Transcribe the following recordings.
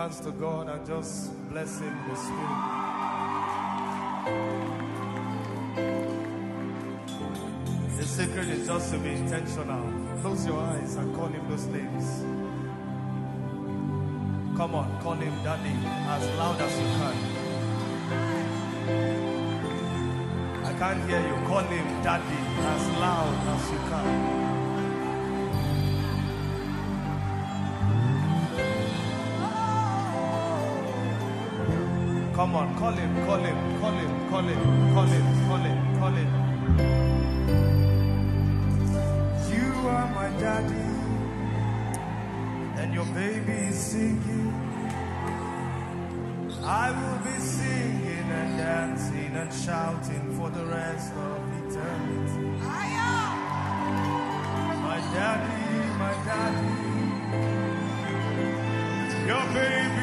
hands to God and just bless Him the Spirit. The secret is just to be intentional. Close your eyes and call Him those names. Come on, call Him Daddy as loud as you can. I can't hear you. Call Him Daddy as loud as you can. Come on, call him, call him, call him, call him, call him, call him, call him. You are my daddy, and your baby is singing. I will be singing and dancing and shouting for the rest of eternity. My daddy, my daddy, your baby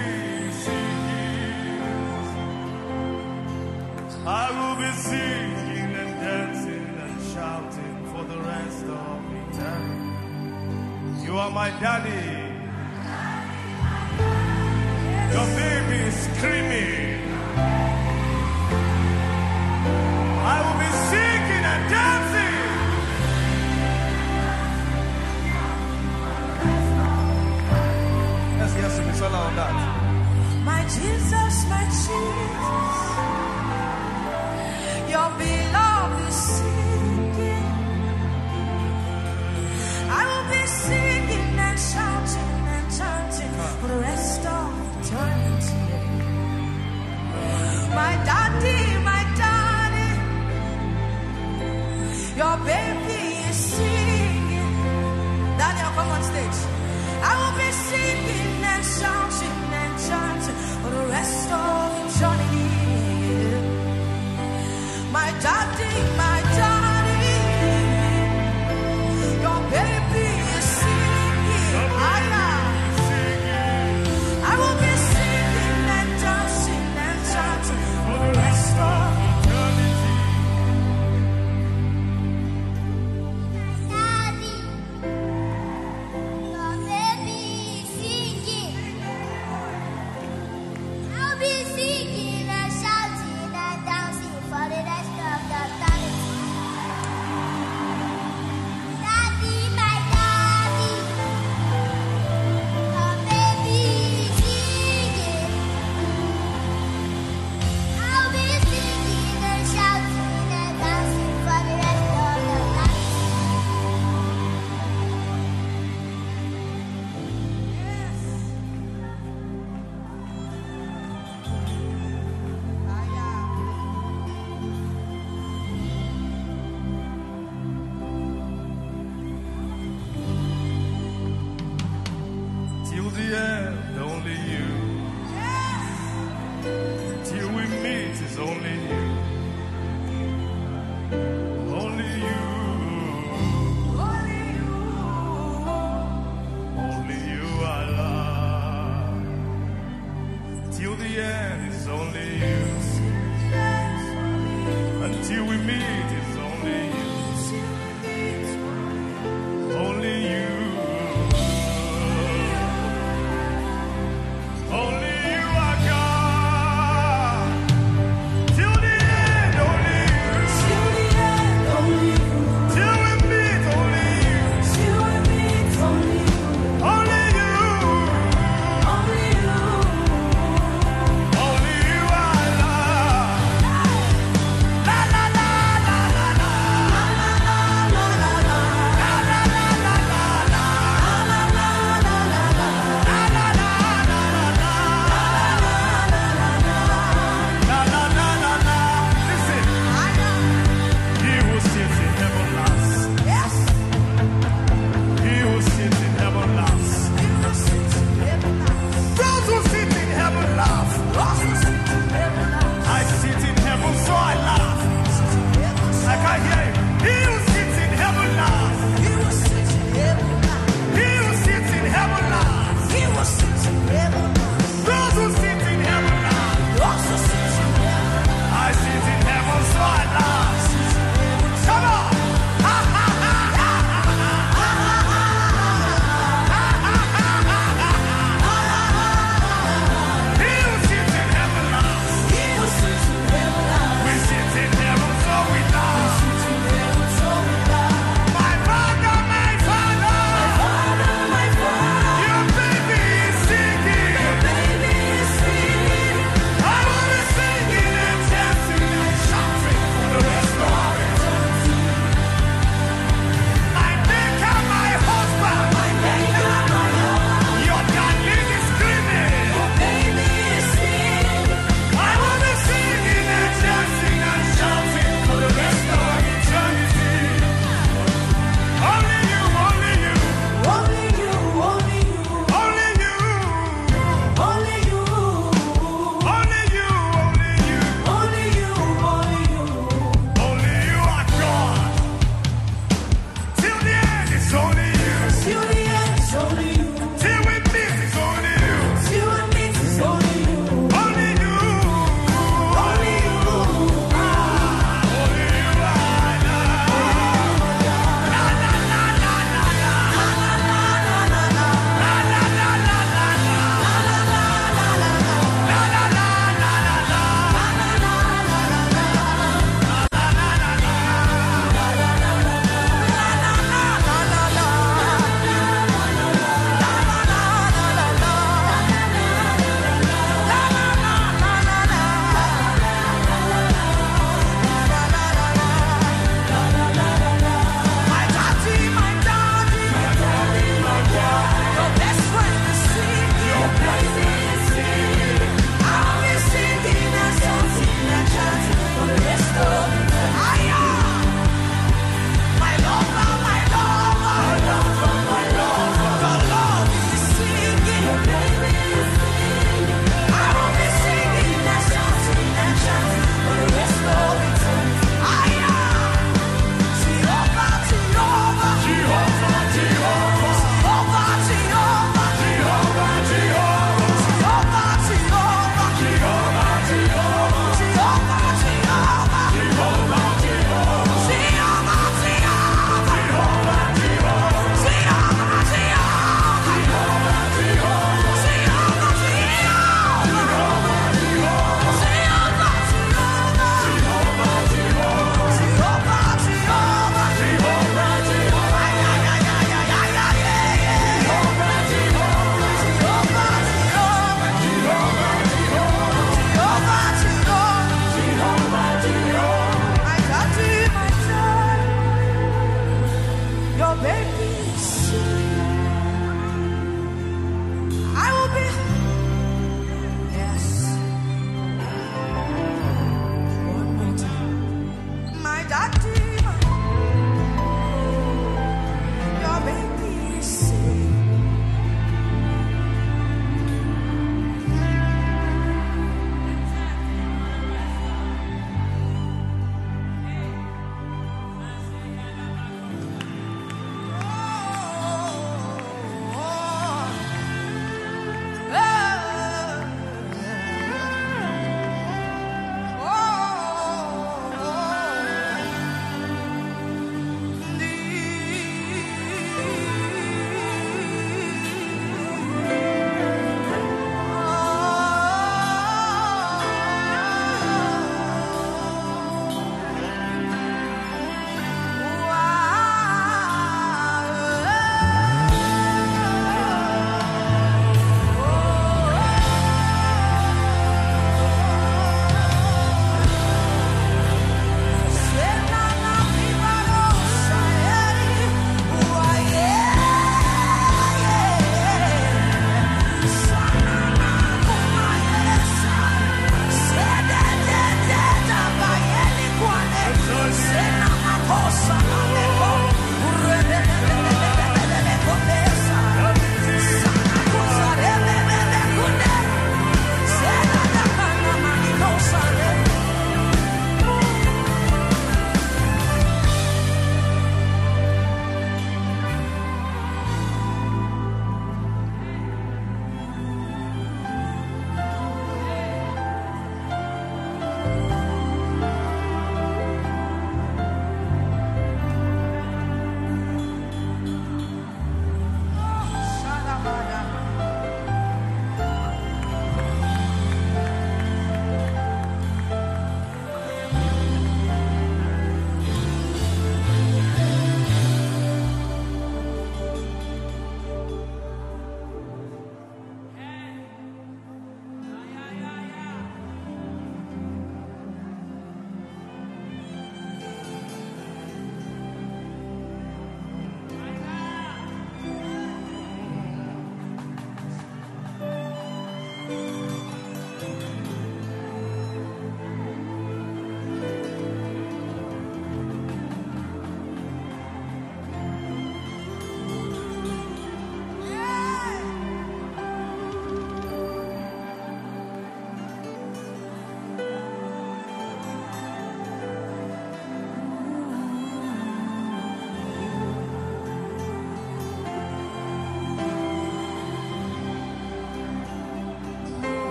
I will be singing and dancing and shouting for the rest of eternity. You are my daddy.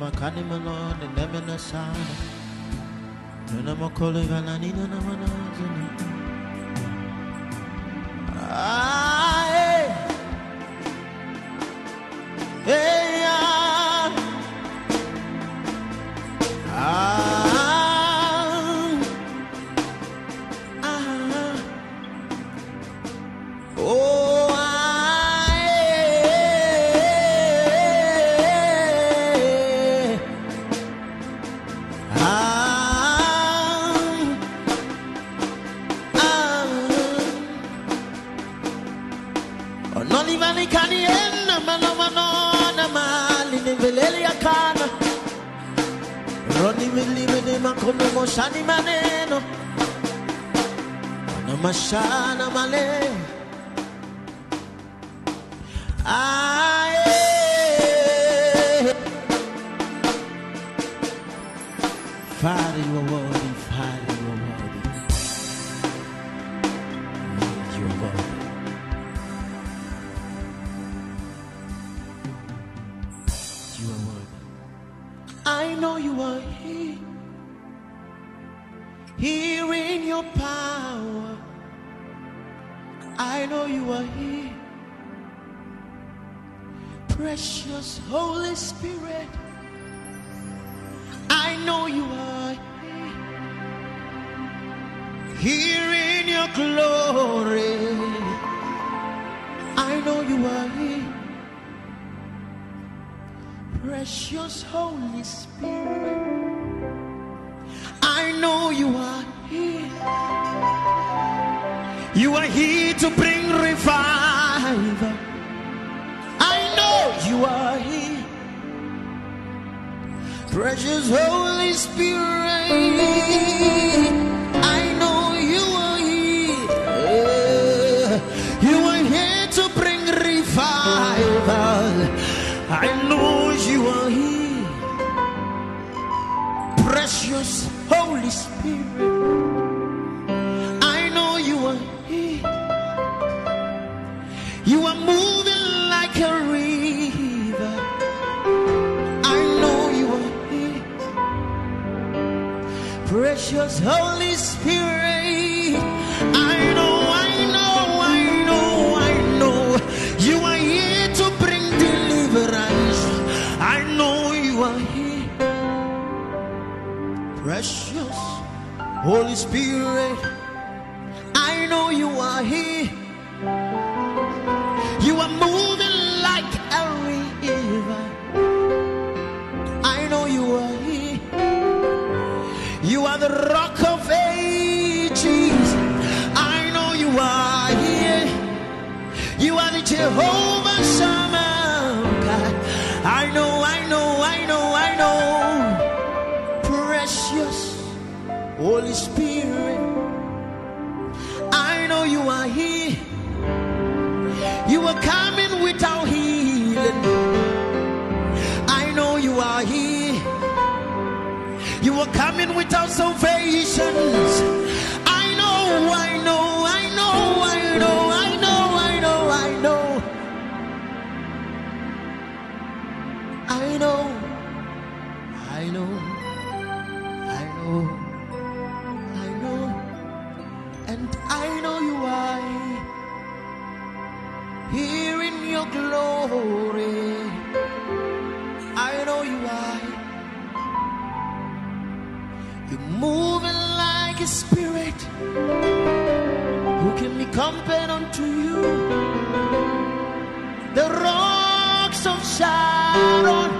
makani malone nemena sana. Nuna makole vanani nuna holy. Spirit, who can be compared unto you? The rocks of Sharon.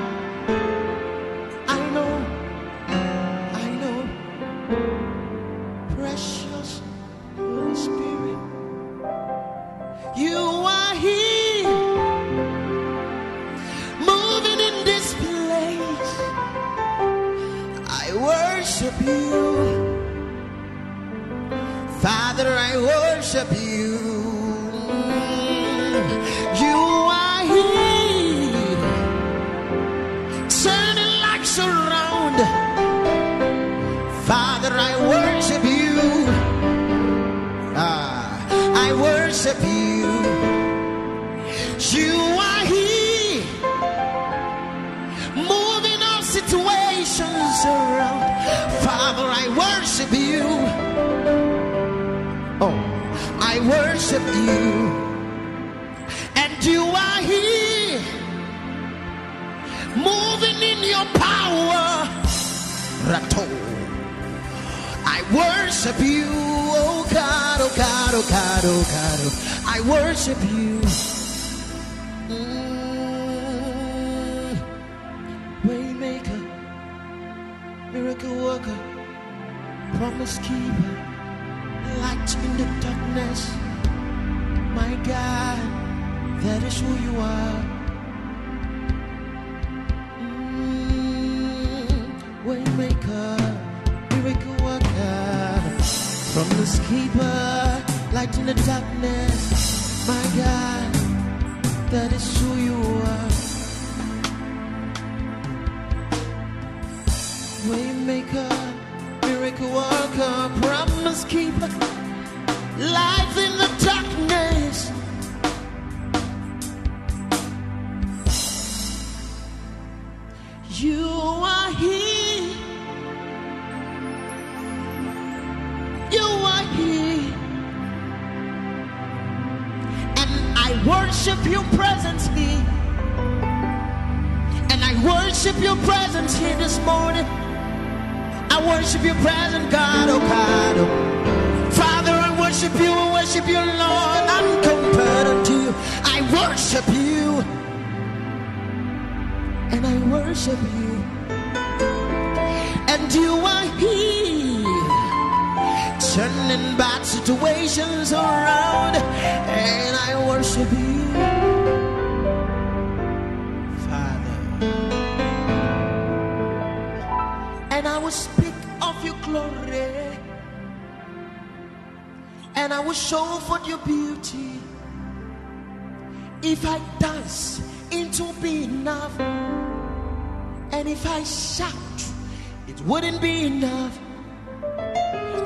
Wouldn't be enough.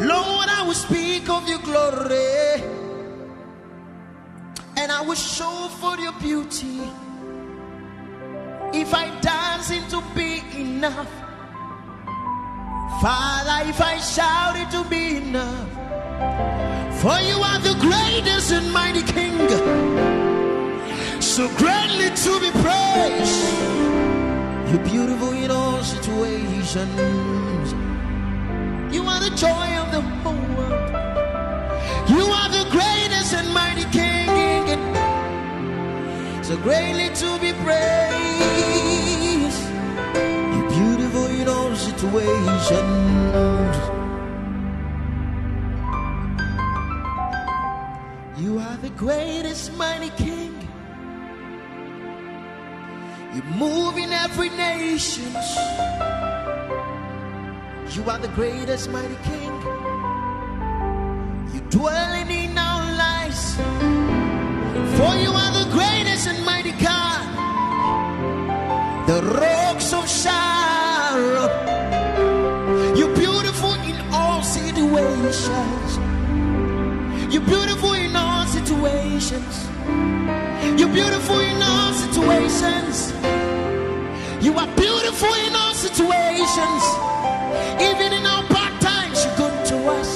Lord, I will speak of your glory and I will show for your beauty. If I dance, to be enough. Father, if I shout, it to be enough. For you are the greatest and mighty King, so greatly to be praised. You're beautiful in all situations. Joy of the whole world. You are the greatest and mighty King. So greatly to be praised. You're beautiful in all situations. You are the greatest mighty King. You move in every nation. You are the greatest mighty King. You dwelling in our lives. For you are the greatest and mighty God. The rocks of Sharon. You're beautiful in all situations. You're beautiful in all situations. You're beautiful in all situations. You are beautiful in all situations. Even in our bad times, you're good to us.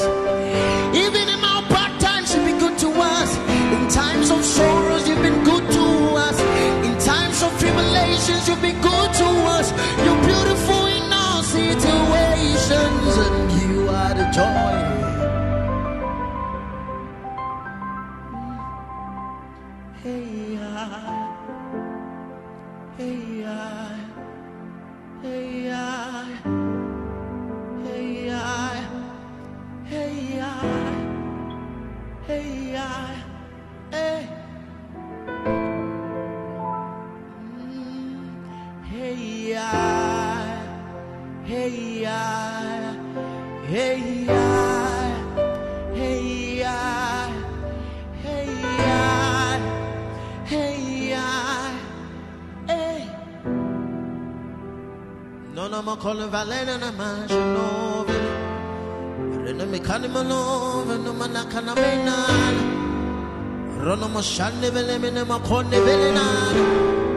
Even in our bad times, you've been good to us. In times of sorrows, you've been good to us. In times of tribulations, you've been good to us. You're beautiful in all situations, and you are the joy. Hey, I, hey, I, hey, I. hey, I, hey. Mm, Hey, I, hey, I, hey, I, hey, I, hey, I, hey, I, hey. No, no, ma calling Valena, na ma shanove. Rena me kani manove, no ma nakana menana. Rono mo shande vele mene ma konde vele nana.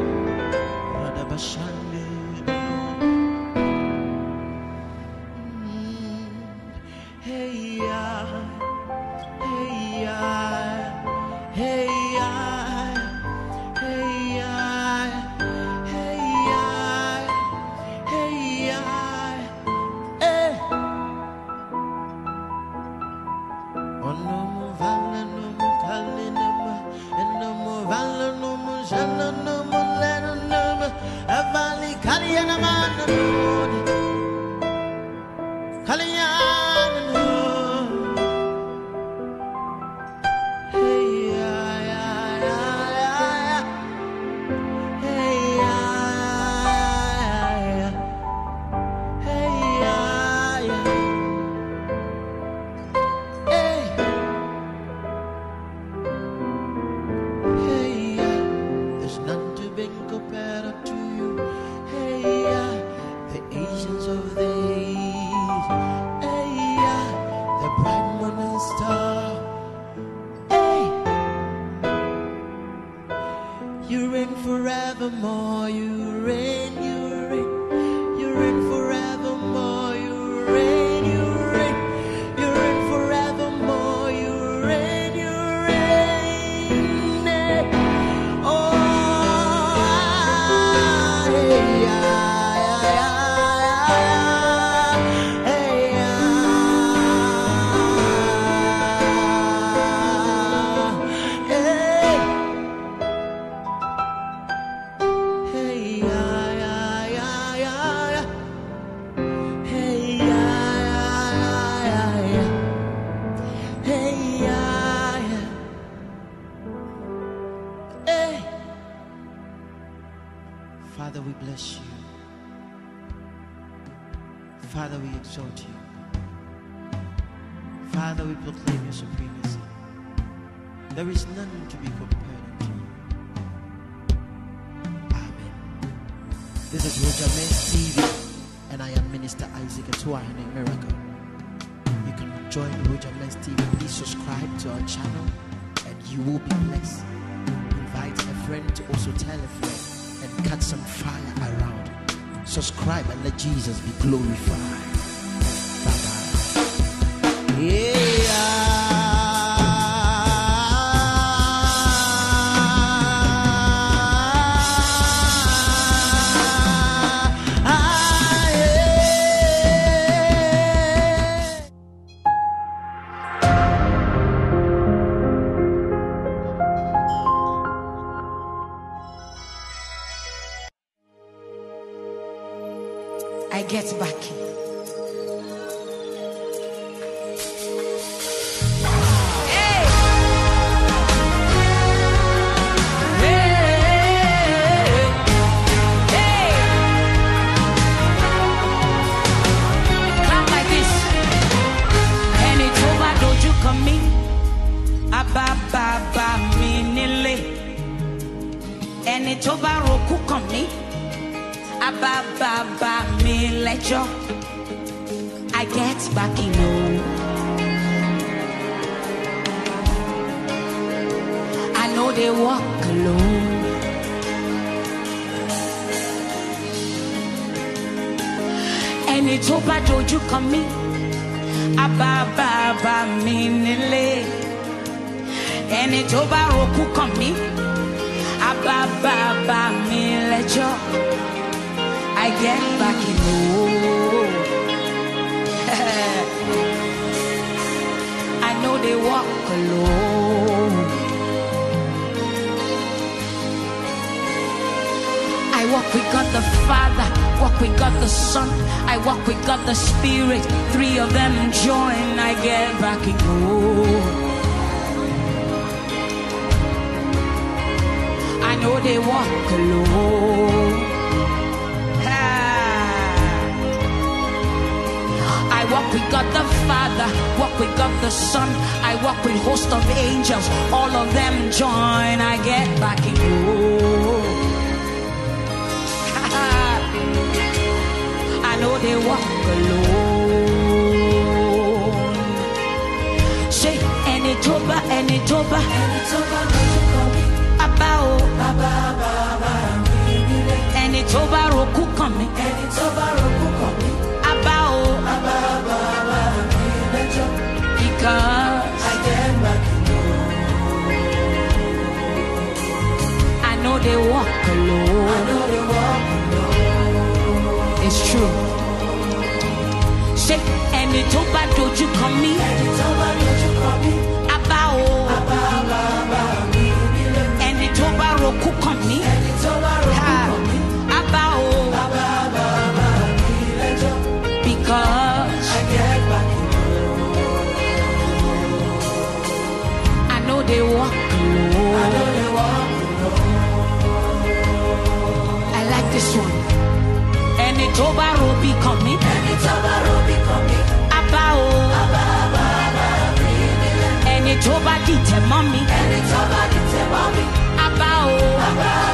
the Father, walk with God the Son. I walk with host of angels. All of them join. I get back in. I know they walk alone. Say, Anitoba, Anitoba, Anitoba, Abao, Abao, Anitoba, Roku, come. Anitoba, Roku, coming? because I am I know they walk alone. I know they walk alone. It's true. Ṣé ẹni tó bá dojú kọ mí? Ẹni tó bá dojú kọ mí. Abá o. Abá abá abá mi. Ẹni tó bá rokú kọ mí. Ẹni tó bá robi kàn mí. ẹni tó bá robi kàn àbá àbá àbá àbá.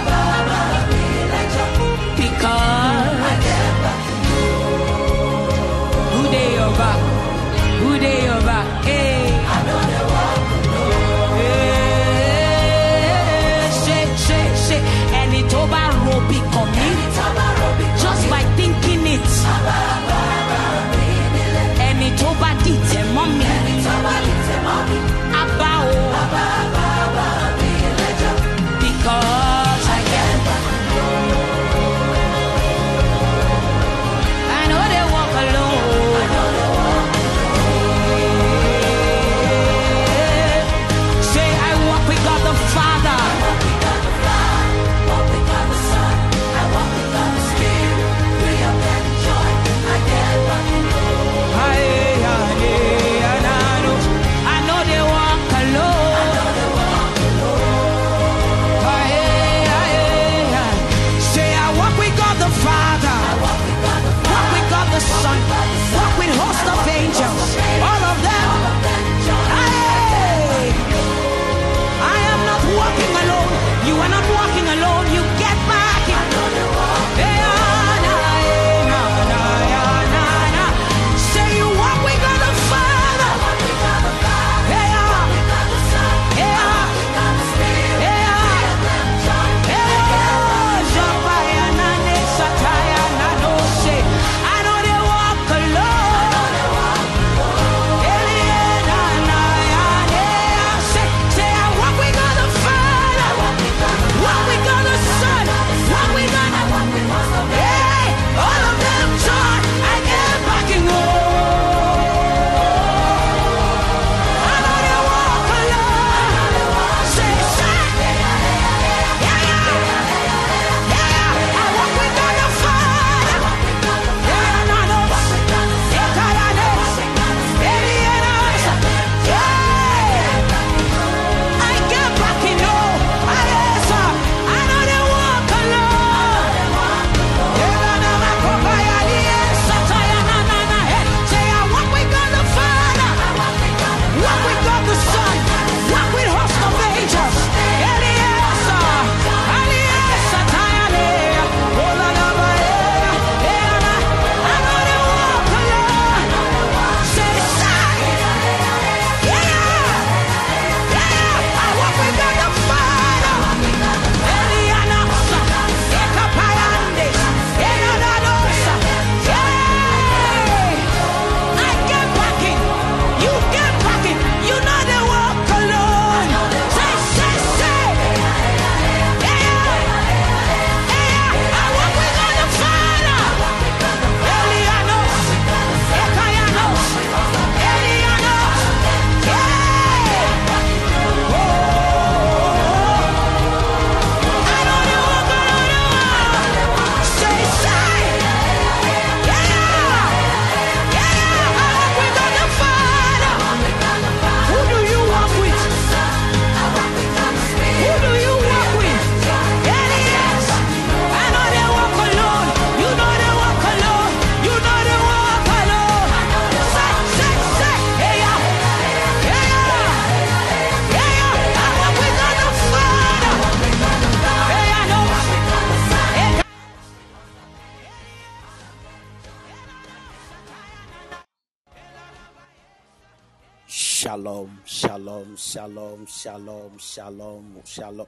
Shalom.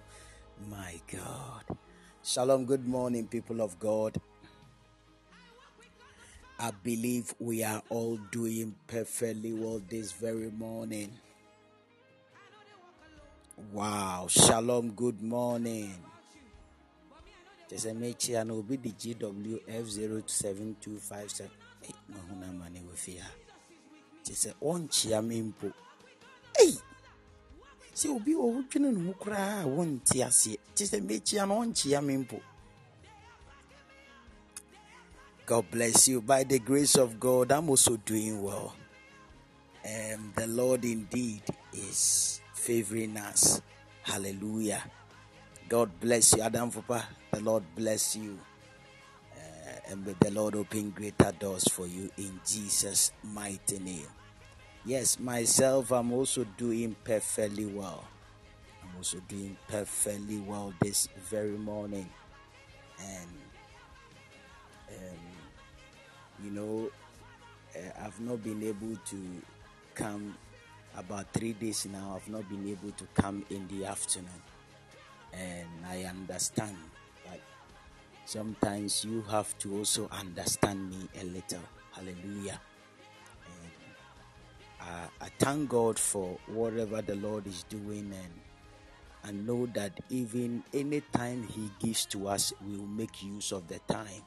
My God. Shalom. Good morning, people of God. I believe we are all doing perfectly well this very morning. Wow. Shalom. Good morning. There's a match and will be the GWF07257. Hey, mahuna mane wafia. There's a one. Hey sɛ obi ne ho koraa a aseɛ sɛ mɛkyia no ɔnkyia me mpo God bless you. By the grace of God, I'm also doing well. Um, the Lord indeed is favoring us. Hallelujah. God bless you, Adam Fupa. The Lord bless you. Uh, and may the Lord open greater doors for you in Jesus' mighty name. Yes, myself, I'm also doing perfectly well. I'm also doing perfectly well this very morning. And, um, you know, uh, I've not been able to come about three days now. I've not been able to come in the afternoon. And I understand that sometimes you have to also understand me a little. Hallelujah. And I, I thank God for whatever the Lord is doing and I know that even any time He gives to us, we will make use of the time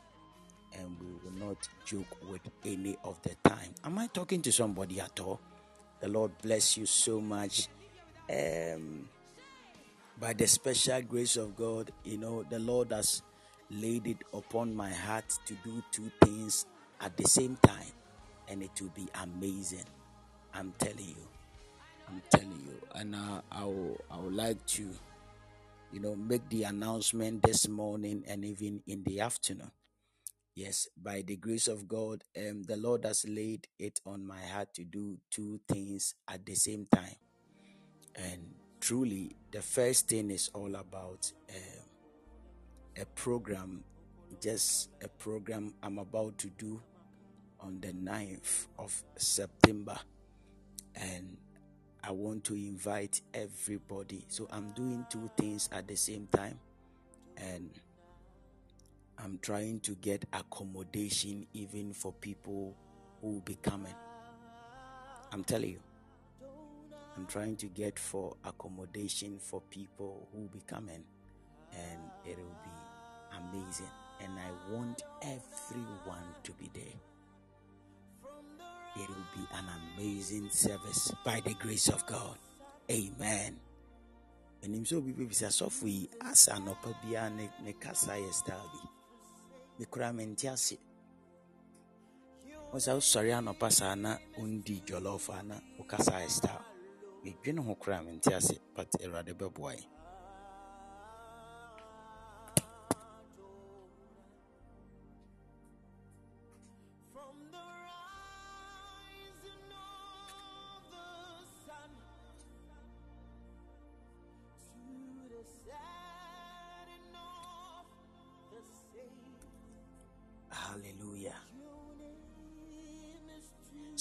and we will not joke with any of the time. Am I talking to somebody at all? The Lord bless you so much. Um, by the special grace of God, you know, the Lord has laid it upon my heart to do two things at the same time, and it will be amazing. I'm telling you. I'm telling you. And uh, I, will, I would like to, you know, make the announcement this morning and even in the afternoon. Yes, by the grace of God, um, the Lord has laid it on my heart to do two things at the same time. And truly, the first thing is all about um, a program, just a program I'm about to do on the 9th of September. And I want to invite everybody. So I'm doing two things at the same time. And I'm trying to get accommodation even for people who will be coming. I'm telling you. I'm trying to get for accommodation for people who will be coming and it will be amazing. And I want everyone to be there. It will be an amazing service by the grace of God. Amen. menim sɛ obi bɛbisa sɔfo yi asa anɔpa biara ne, ne kasa yɛ style bi mekora mente ase wo sɛ wosɔre anɔpa saa na wondi jɔlɔf a na wo kasa yɛ style medwene ho ase but awurade bɛboa yɛ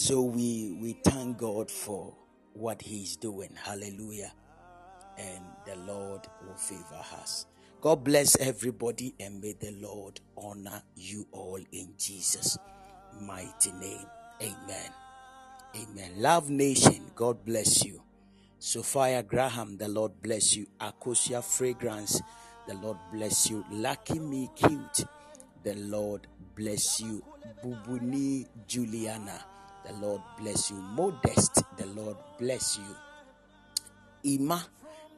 So we we thank God for what He's doing. Hallelujah. And the Lord will favor us. God bless everybody and may the Lord honor you all in Jesus' mighty name. Amen. Amen. Love Nation, God bless you. Sophia Graham, the Lord bless you. Akosia Fragrance, the Lord bless you. Lucky Me Cute, the Lord bless you. Bubuni Juliana, the Lord bless you. Modest, the Lord bless you. Ima,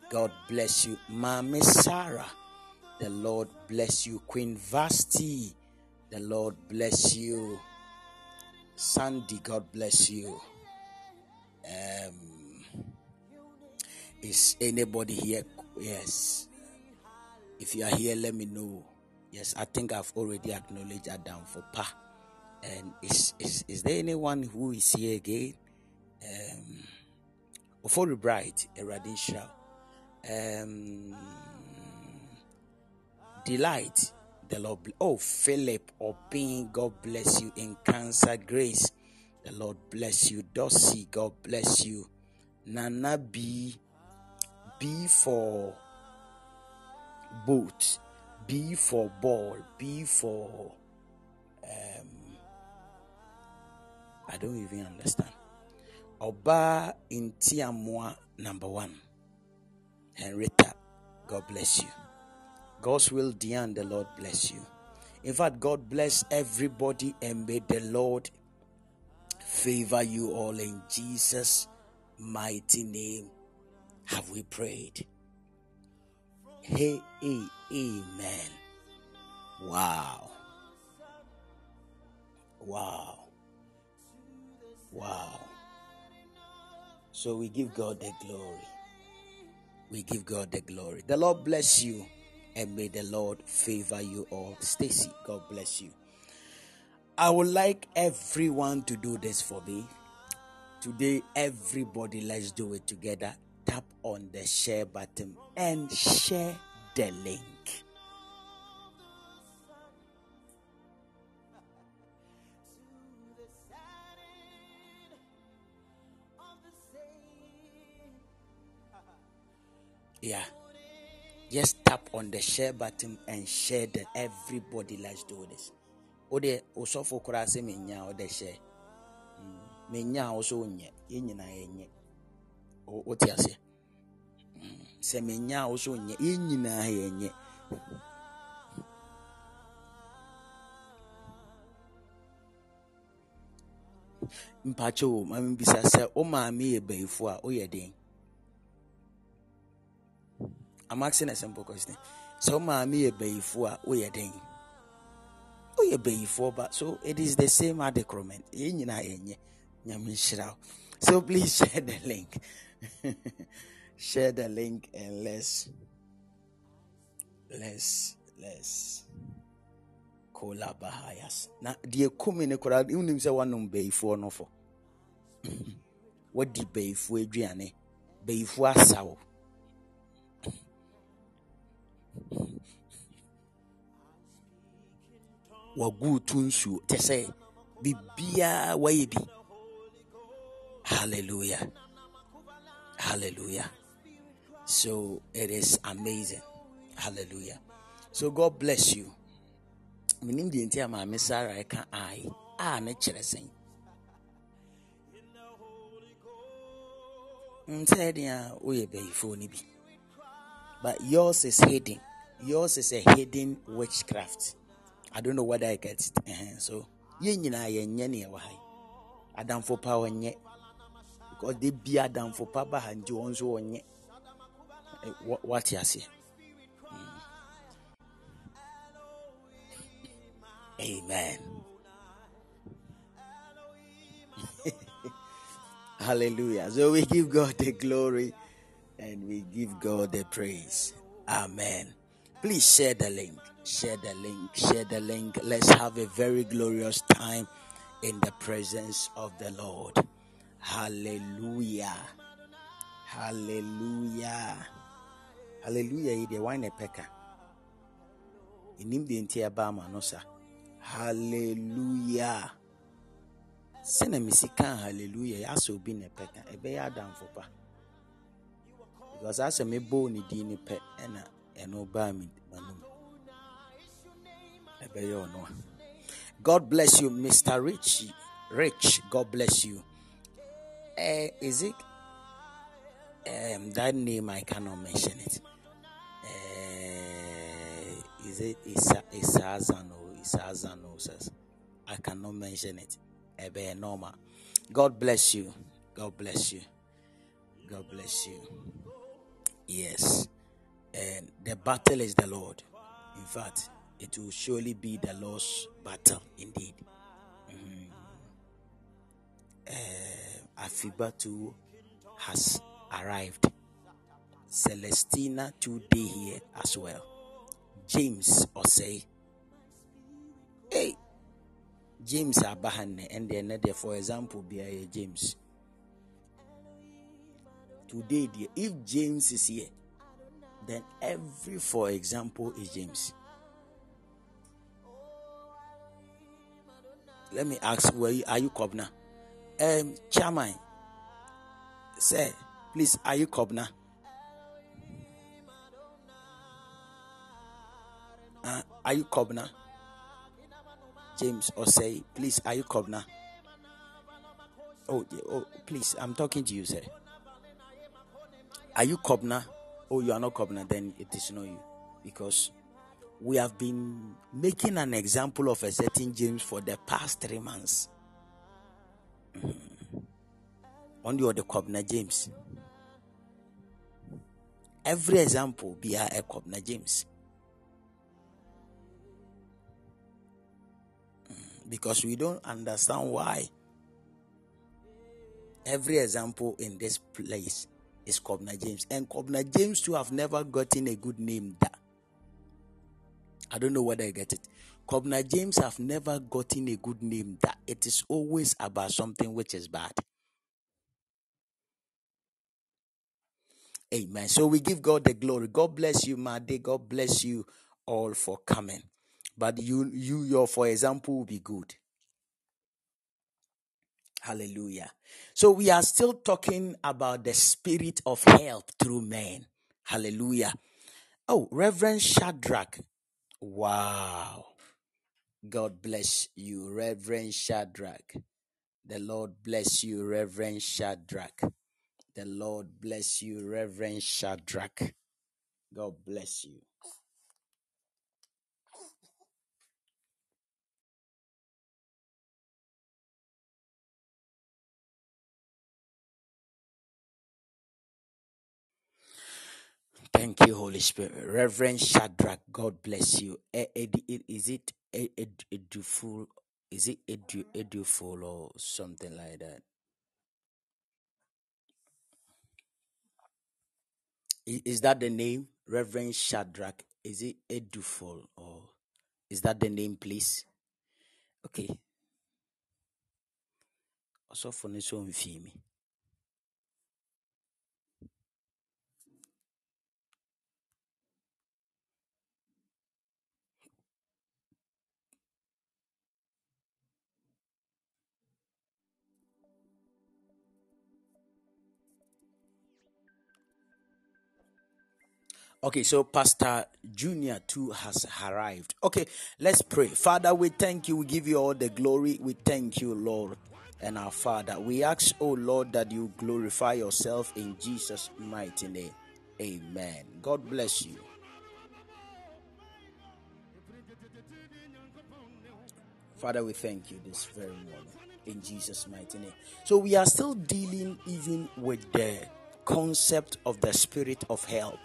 God bless you. Mame Sarah, the Lord bless you. Queen Vasti, the Lord bless you. Sandy, God bless you. Um, is anybody here? Yes. If you are here, let me know. Yes, I think I've already acknowledged Adam for Pa. And is is is there anyone who is here again? Um, the bride, a radical. Um, delight. The Lord. Oh, Philip Opin, God bless you in cancer grace. The Lord bless you. Dossie, God bless you. Nana B. B for boat. B for ball. B for I don't even understand. Oba Intiamwa number one. Henrietta, God bless you. God's will, Diane, the Lord bless you. In fact, God bless everybody and may the Lord favor you all in Jesus' mighty name. Have we prayed? Hey, hey, amen. Wow. Wow. Wow. So we give God the glory. We give God the glory. The Lord bless you and may the Lord favor you all. Stacy, God bless you. I would like everyone to do this for me. Today, everybody, let's do it together. Tap on the share button and share the link. Yeah. Just tap on the share button and share that everybody let's do this. Ode osofo koraa sɛ menya ɔde hyɛ menya a ɔso nyɛ yɛn nyinaa yɛnyɛ wote aseɛ Mm, sɛ menya a ɔso nyɛ yɛn nyinaa yɛnyɛ mpakyɛ o ma mbisa sɛ wo maame yɛ bɛyifo a woyɛ den I'm asking a simple question. So, mommy, a bayfo, we are dang. Oh, you're bayfo, but so it is the same adequate. So, please share the link. share the link and let's let's let's kola bahayas. Na deɛ kumi ne koraa wonim sɛ woanom bayifoɔ no fo wadi bayifoɔ aduane bayifoɔ asa wo wagu tu nsuo kyɛ sɛ biribiaa wayɛ bi. Hallelujah. Hallelujah. So it is amazing. Hallelujah. So god bless you. Menim deɛ nti a maame sara ɛka ai a ne kyerɛ sɛn. Nsɛ den a woyɛ bayifoɔ no bi but yours is hidden yours is a hidden witchcraft I don't know whether I get it. Uh-huh. So, yɛn nyinaa yɛnyɛ ne ɛwɔ ha yi. Adamfo pa wɔnyɛ. Because de bi adamfo pa ba ha nti wɔn nso wa- Wate aseɛ. Amen. Hallelujah. So we give God the glory and we give God the praise. Amen. Please share the link. Share the link. Share the link. Let's have a very glorious time in the presence of the Lord. Hallelujah. Hallelujah. Hallelujah. Yi deɛ wan na ɛpɛka. Enim deɛ nti ɛba ama no sa. Hallelujah. Sɛna mesi kaa hallelujah yi, asɛ obi na ɛpɛka. Ɛbɛyɛ adamfo pa. Because asɛ mebɔɔ ne din ne pɛ ɛna ɛno baa me m'anom. Ɛbɛyɛ ɔno a. God bless you, Mr. Rich. Rich, God bless you. Uh, is it um, that name? I cannot mention it. Uh, is it Isa Isazan or says I cannot mention it. Ebe normal. God bless you. God bless you. God bless you. Yes. And the battle is the Lord. In fact, it will surely be the Lord's battle indeed. Uh, Afibatu has arrived. Celestina today here as well. James Osei. Hey, James Abahane and then for example be James. Today, dear, if James is here, then every for example is James. Let me ask, where you, are you Kobna? Um, Chairman, sir, please, are you Kobna? Uh, are you Kobna? James or say, please, are you Kobna? Oh, oh, please, I'm talking to you, sir. Are you Kobna? Oh, you are not Kobna, then it is not you. Because we have been making an example of a certain James for the past three months. Mhm. On the other Kobna James. Every example be a Kobna James. Mhm. Because we don't understand why every example in this place is Kobna James. And Kobna James too have never gotten a good name. That I don't know whether I get it. Kobna James have never gotten a good name that it is always about something which is bad. Amen. So we give God the glory. God bless you, Made. God bless you all for coming. But you, you, your, for example, will be good. Hallelujah. So we are still talking about the spirit of help through men. Hallelujah. Oh, Reverend Shadrach. Wow. God bless you, Reverend Shadrach. The Lord bless you, Reverend Shadrach. The Lord bless you, Reverend Shadrach. God bless you. Thank you, Holy Spirit. Reverend Shadrach, God bless you. Is it Eduful? Is it Edu Eduful or something like that? Is that the name? Reverend Shadrach. Is it Eduful or is that the name, please? Okay. Also for this one, me. Okay, so Pastor Junior too has arrived. Okay, let's pray. Father, we thank you. We give you all the glory. We thank you, Lord and our Father. We ask, oh Lord, that you glorify yourself in Jesus' mighty name. Amen. God bless you. Father, we thank you this very morning in Jesus' mighty name. So we are still dealing even with the concept of the spirit of help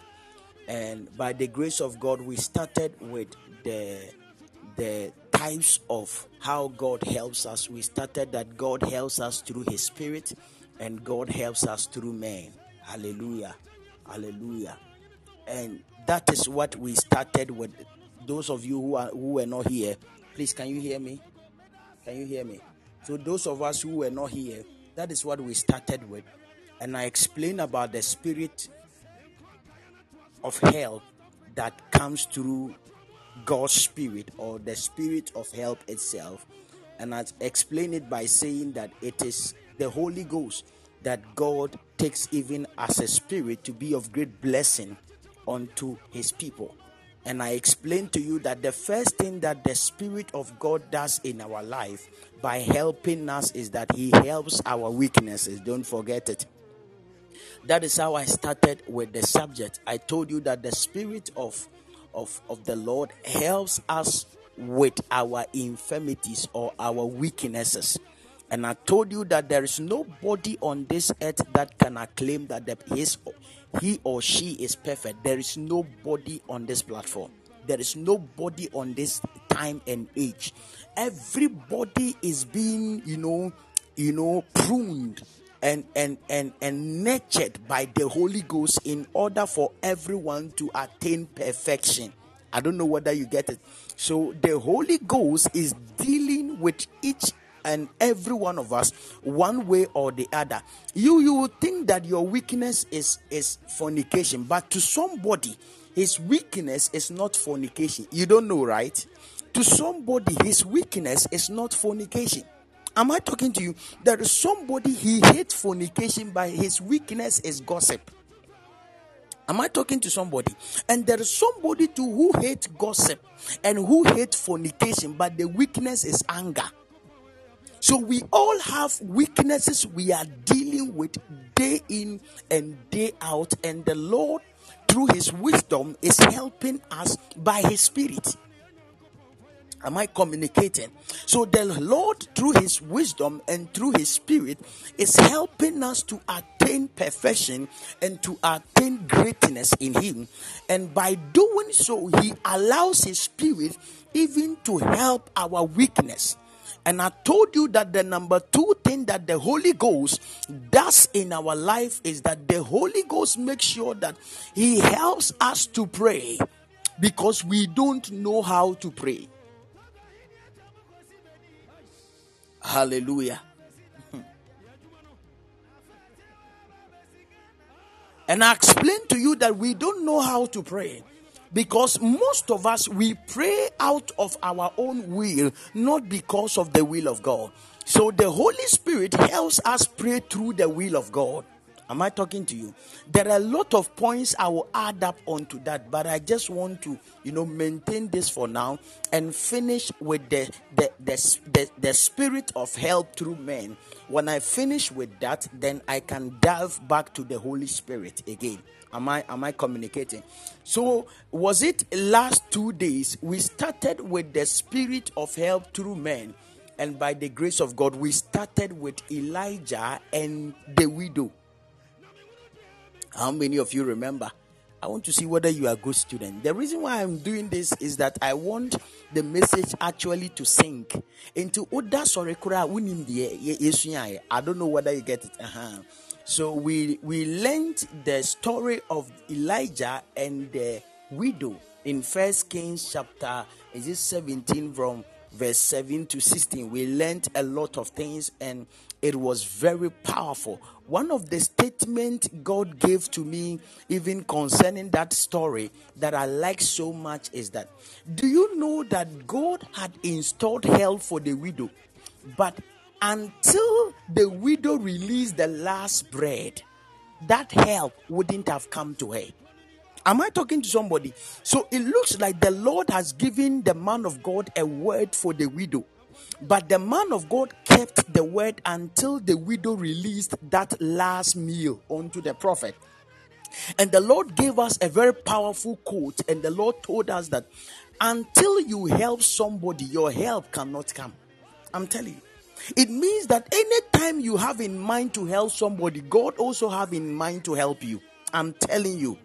and by the grace of God, we started with the the types of how God helps us. We started that God helps us through His Spirit, and God helps us through man. Hallelujah, Hallelujah. And that is what we started with. Those of you who are who were not here, please, can you hear me? Can you hear me? So those of us who were not here, that is what we started with, and I explained about the Spirit of help that comes through God's Spirit or the Spirit of help itself. And I explain it by saying that it is the Holy Ghost that God takes even as a spirit to be of great blessing unto his people. And I explained to you that the first thing that the Spirit of God does in our life by helping us is that He helps our weaknesses. Don't forget it. That is how I started with the subject. I told you that the spirit of of, of the Lord helps us with our infirmities or our weaknesses. And I told you that there is nobody on this earth that can claim that the, his, he or she is perfect. There is nobody on this platform. There is nobody on this time and age. Everybody is being, you know, you know, pruned and and and and nurtured by the holy ghost in order for everyone to attain perfection. I don't know whether you get it. So the holy ghost is dealing with each and every one of us one way or the other. You you would think that your weakness is is fornication but to somebody his weakness is not fornication. You don't know right? To somebody his weakness is not fornication Am I talking to you? There is somebody he hates fornication, but his weakness is gossip. Am I talking to somebody? And there is somebody too who hates gossip and who hates fornication, but the weakness is anger. So we all have weaknesses we are dealing with day in and day out, and the Lord, through His wisdom, is helping us by His Spirit. Am I communicating? So the Lord, through His wisdom and through His Spirit, is helping us to attain perfection and to attain greatness in Him. And by doing so, He allows His Spirit even to help our weakness. And I told you that the number two thing that the Holy Ghost does in our life is that the Holy Ghost makes sure that He helps us to pray because we don't know how to pray. Hallelujah. And I explained to you that we don't know how to pray because most of us we pray out of our own will, not because of the will of God. So the Holy Spirit helps us pray through the will of God. Am I talking to you? There are a lot of points I will add up onto that, but I just want to, you know, maintain this for now and finish with the the the, the, the spirit of help through men. When I finish with that, then I can delve back to the Holy Spirit again. Am I am I communicating? So was it last two days we started with the spirit of help through men, and by the grace of God, we started with Elijah and the widow. How many of you remember? I want to see whether you are a good student. The reason why I'm doing this is that I want the message actually to sink into Oda I don't know whether you get it. Uh-huh. So we we learned the story of Elijah and the widow in First Kings chapter is it 17 from verse 7 to 16. We learned a lot of things and it was very powerful. One of the statements God gave to me, even concerning that story, that I like so much is that do you know that God had installed hell for the widow, but until the widow released the last bread, that hell wouldn't have come to her. Am I talking to somebody? So it looks like the Lord has given the man of God a word for the widow. But the man of God kept the word until the widow released that last meal unto the prophet. And the Lord gave us a very powerful quote, and the Lord told us that until you help somebody, your help cannot come. I'm telling you. It means that anytime you have in mind to help somebody, God also have in mind to help you. I'm telling you.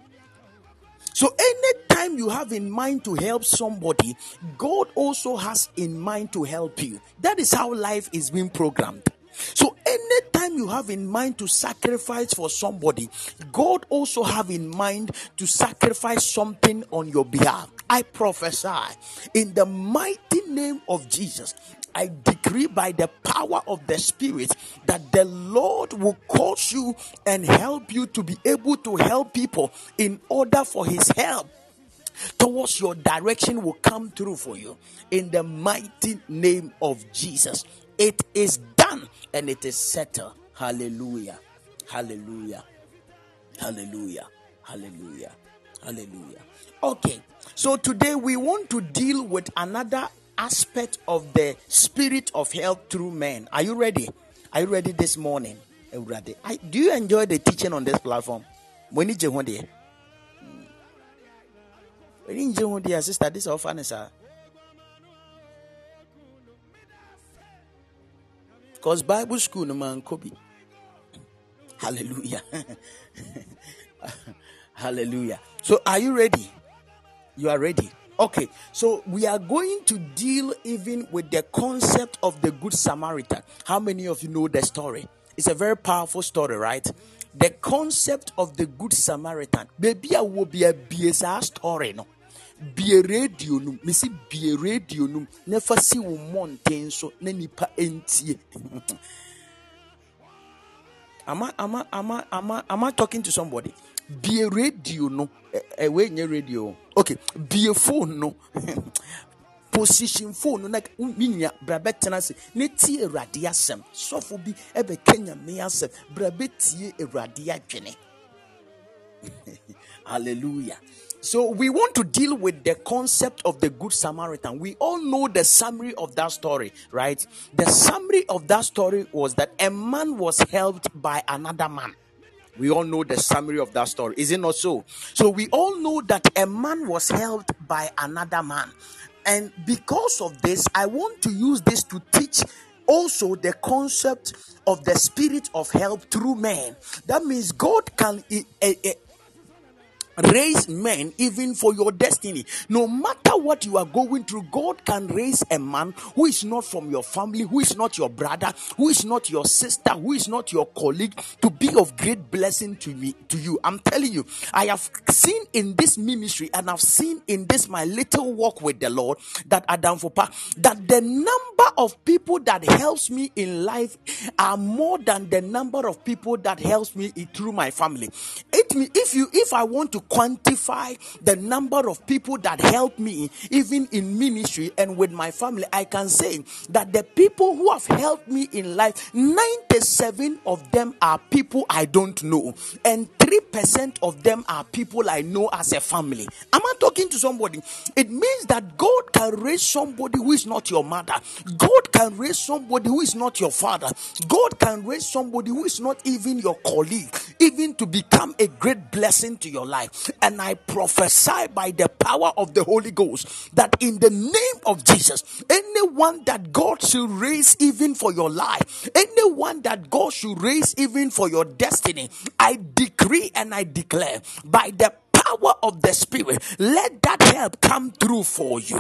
So, anytime you have in mind to help somebody, God also has in mind to help you. That is how life is being programmed. So anytime you have in mind to sacrifice for somebody, God also have in mind to sacrifice something on your behalf. I prophesy in the mighty name of Jesus. I decree by the power of the Spirit that the Lord will cause you and help you to be able to help people in order for His help towards your direction will come through for you in the mighty name of Jesus. It is done and it is settled. Hallelujah. Hallelujah. Hallelujah. Hallelujah. Hallelujah. Okay, so today we want to deal with another aspect of the spirit of help through men. Are you ready? Are you ready this morning? Ready? I, do you enjoy the teaching on this platform? When did you it? When did you sister? This is our sir. Because Bible school no man Kobe. Hallelujah. Hallelujah. So are you ready? You are ready. Okay, so we are going to deal even with the concept of the Good Samaritan. How many of you know the story? It's a very powerful story, right? The concept of the Good Samaritan. Maybe I will be a BSR story, no? bie radio no mesi bie radio no na fa si wo mmɔnten so am I, am I, am I, am I, am talking to somebody bie radio no Eh, ɛwɛ nyɛ radio. Okay bie phone no. Position phone no na mi nya bra bɛtena ase na tie awurade asɛm sɔfo bi eh, ɛbɛka nyame asɛm bra bɛtie awurade adwene. Hallelujah. So we want to deal with the concept of the good samaritan. We all know the summary of that story right? The summary of that story was that a man was helped by another man we all know the summary of that story, is it not so? So we all know that a man was helped by another man. And because of this, I want to use this to teach also the concept of the spirit of help through men. That means God can. Eh, eh, eh, raise men even for your destiny. No matter what you are going through, God can raise a man who is not from your family, who is not your brother, who is not your sister, who is not your colleague to be of great blessing to me to you. I'm telling you, I have seen in this ministry and I've seen in this my little walk with the Lord that Adam Fopa that the number of people that helps me in life are more than the number of people that helps me through my family. It if you if I want to quantify the number of people that help me even in ministry and with my family, I can say that the people who have helped me in life, 97 of them are people I don't know, and 3% of them are people I know as a family. Am I talking to somebody? It means that God can raise somebody who is not your mother, God can raise somebody who is not your father, God can raise somebody who is not even your colleague, even to become a great blessing to your life. And I prophesy by the power of the Holy Ghost that in the name of Jesus, anyone that God should raise even for your life, anyone that God should raise even for your destiny, I decree and I declare by the power of the Spirit, let that help come through for you.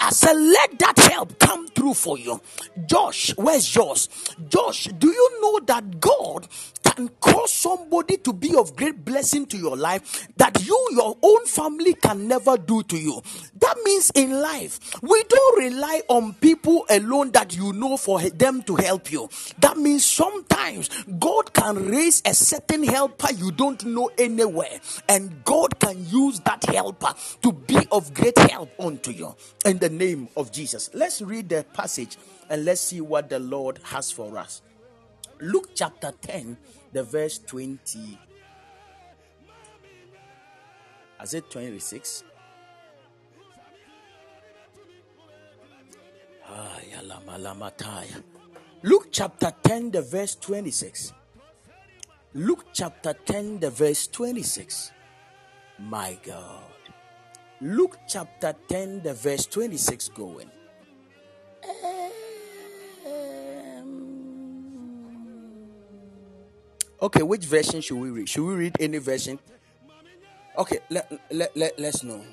I said, let that help come through for you. Josh, where's Josh? Josh, do you know that God can cause somebody to be of great blessing to your life that you, your own family, can never do to you? That means in life, we don't rely on people alone that you know for them to help you. That means sometimes God can raise a certain helper you don't know anywhere, and God can use that helper to be of great help unto you. In the name of Jesus. Let's read the passage and let's see what the Lord has for us. Luke chapter 10, the verse 20. I said 26. Ah, Luke chapter 10, the verse 26. Luke chapter 10, the verse 26. My God. Luke chapter 10, the verse 26 going. Okay, which version should we read? Should we read any version? Okay, let, let, let, let's know.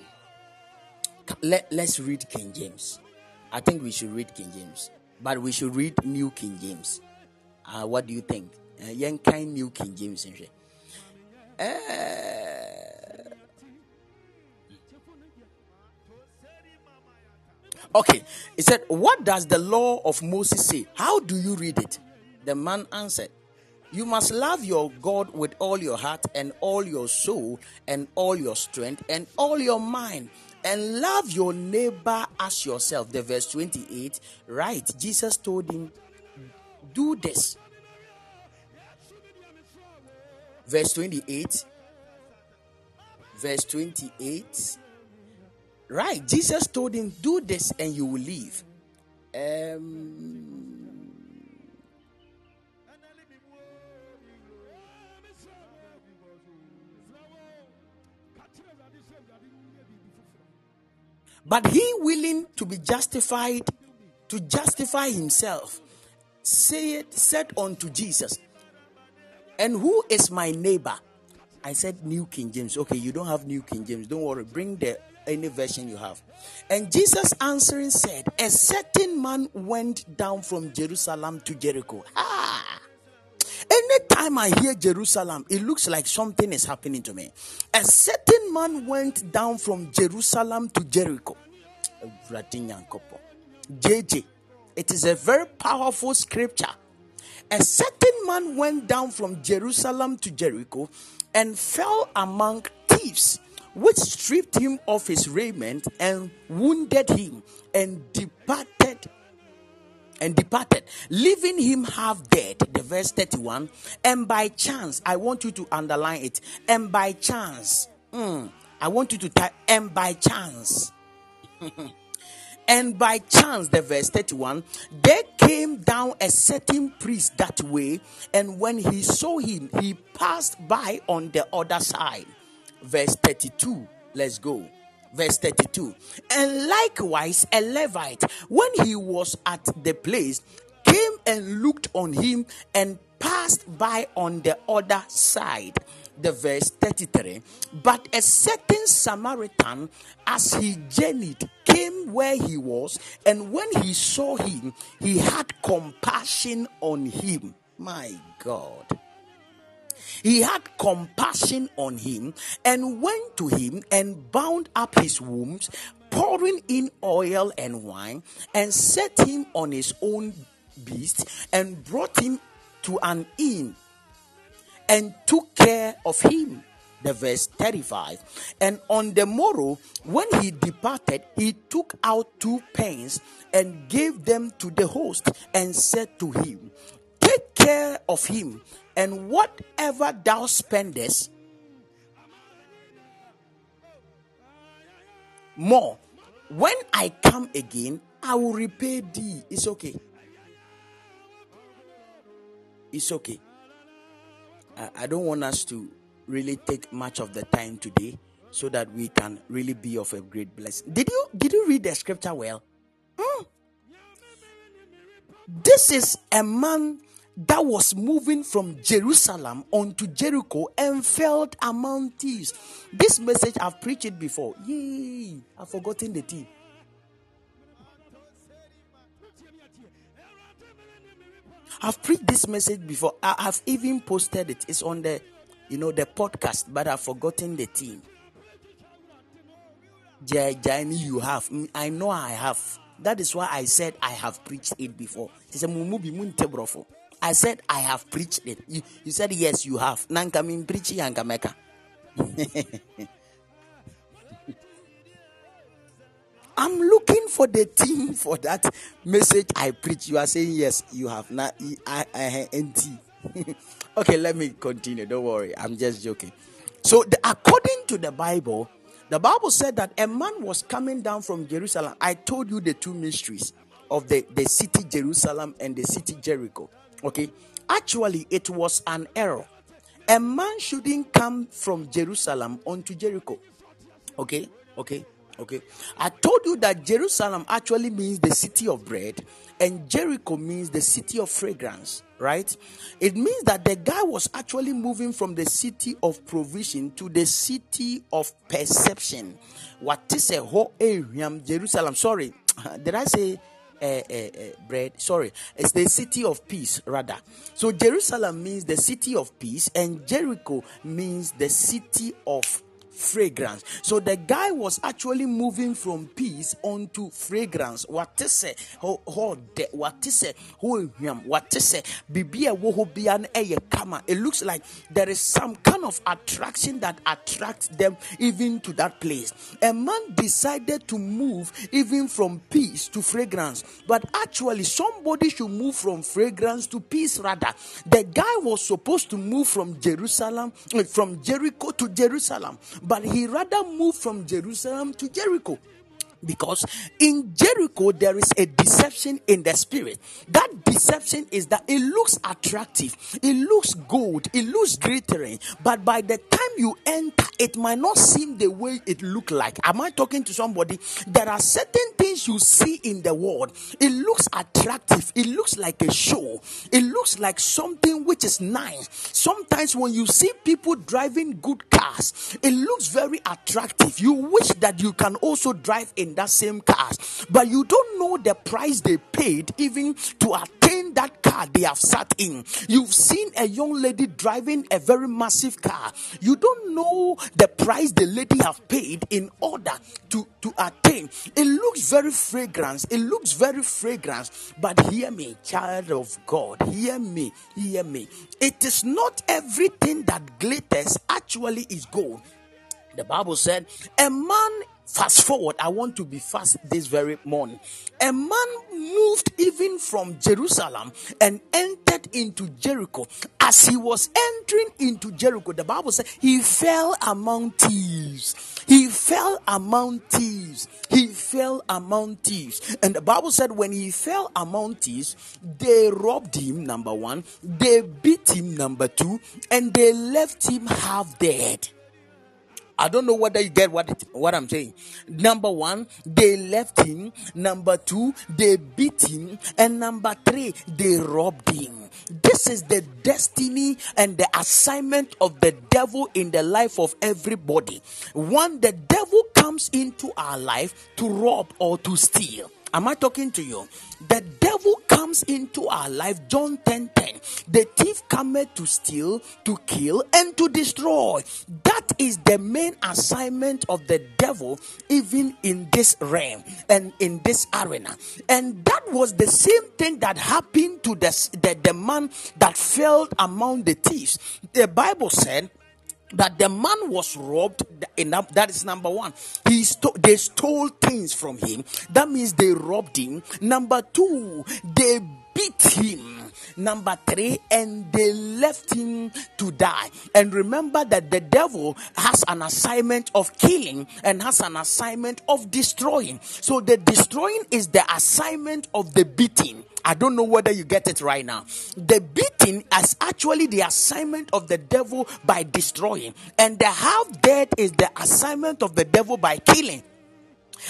Let, let's read King James. I think we should read King James, but we should read New King James. Uh, what do you think? Uh, young kind New King James. Uh, okay, he said, What does the law of Moses say? How do you read it? The man answered, you must love your God with all your heart and all your soul and all your strength and all your mind and love your neighbor as yourself. The verse 28, right? Jesus told him, Do this. Verse 28. Verse 28. Right, Jesus told him, Do this and you will live. Um But he willing to be justified, to justify himself, said, said unto Jesus, And who is my neighbor? I said, New King James. Okay, you don't have New King James. Don't worry. Bring the any version you have. And Jesus answering said, A certain man went down from Jerusalem to Jericho. Ah! Anytime I hear Jerusalem, it looks like something is happening to me. A certain man went down from Jerusalem to Jericho. JJ. It is a very powerful scripture. A certain man went down from Jerusalem to Jericho and fell among thieves, which stripped him of his raiment and wounded him and departed and departed, leaving him half dead. The verse 31. And by chance, I want you to underline it. And by chance, mm, I want you to type, and by chance. and by chance, the verse 31, there came down a certain priest that way, and when he saw him, he passed by on the other side. Verse 32, let's go verse 32. And likewise, a Levite, when he was at the place, came and looked on him and passed by on the other side. The verse 33. But a certain Samaritan, as he journeyed, came where he was, and when he saw him, he had compassion on him. My God. He had compassion on him and went to him and bound up his wounds, pouring in oil and wine, and set him on his own beast and brought him to an inn and took care of him. The verse 35. And on the morrow, when he departed, he took out two pence and gave them to the host and said to him, care of him, and whatever thou spendest, more. When I come again, I will repay thee. It's okay. It's okay. I, don't want us to really take much of the time today so that we can really be of a great blessing. Did you did you read the scripture well? Hmm. This is a man that was moving from Jerusalem onto Jericho and felt among thieves. This message I've preached it before. Yay! I've forgotten the team. I've preached this message before. I have even posted it. It's on the, you know, the podcast, but I've forgotten the team. Jaini, you have. I know I have. That is why I said I have preached it before. I said I have preached it. You, you said yes, you have. Nankamin preaching yankameka. I'm looking for the team for that message I preach. You are saying yes, you have. I, I, okay, let me continue. Don't worry. I'm just joking. So, the, according to the Bible, the Bible said that a man was coming down from Jerusalem. I told you the two mysteries of the, the city Jerusalem and the city Jericho. Okay, actually, it was an error. A man shouldn't come from Jerusalem onto Jericho. Okay, okay. Okay. I told you that Jerusalem actually means the city of bread and Jericho means the city of fragrance, right? It means that the guy was actually moving from the city of provision to the city of perception. What is a whole area? Jerusalem? Sorry, did I say uh, bread. Sorry, it's the city of peace, rather. So Jerusalem means the city of peace, and Jericho means the city of fragrance. So the guy was actually moving from peace onto fragrance. What is it? What is it? What is it? Bibia wohobian eye kama. It looks like there is some kind of attraction that attracts them even to that place. A man decided to move even from peace to fragrance, but actually somebody should move from fragrance to peace rather. The guy was supposed to move from Jerusalem, eh, from Jericho to Jerusalem but he rather moved from Jerusalem to Jericho. Because in Jericho, there is a deception in the spirit. That deception is that it looks attractive, it looks good, it looks glittering, but by the time you enter, it might not seem the way it look like. Am I talking to somebody? There are certain things you see in the world. It looks attractive, it looks like a show, it looks like something which is nice. Sometimes when you see people driving good cars, it looks very attractive. You wish that you can also drive in that same car, but you don't know the price they paid even to attain that car they have sat in. You've seen a young lady driving a very massive car. You don't know the price the lady have paid in order to, to attain. It looks very fragrant. It looks very fragrant. But hear me, child of God. Hear me. Hear me. It is not everything that glitters actually is gold. The Bible said, A man Fast forward, I want to be fast this very morning. A man moved even from Jerusalem and entered into Jericho. As he was entering into Jericho, the Bible said he fell among thieves. He fell among thieves. He fell among thieves. And the Bible said when he fell among thieves, they robbed him, number one, they beat him, number two, and they left him half dead. I don't know whether you get what it, what I'm saying. Number one, they left him. Number two, they beat him, and number three, they robbed him. This is the destiny and the assignment of the devil in the life of everybody. One, the devil comes into our life to rob or to steal. Am I talking to you? The devil comes into our life, John 10 10. The thief cometh to steal, to kill, and to destroy. That is the main assignment of the devil, even in this realm and in this arena. And that was the same thing that happened to the, the, the man that fell among the thieves. The Bible said, that the man was robbed that is number one. He sto- they stole things from him. That means they robbed him. Number two they beat him. Number three and they left him to die. And remember that the devil has an assignment of killing and has an assignment of destroying. So the destroying is the assignment of the beating I don't know whether you get it right now. The beating is actually the assignment of the devil by destroying, and the half dead is the assignment of the devil by killing.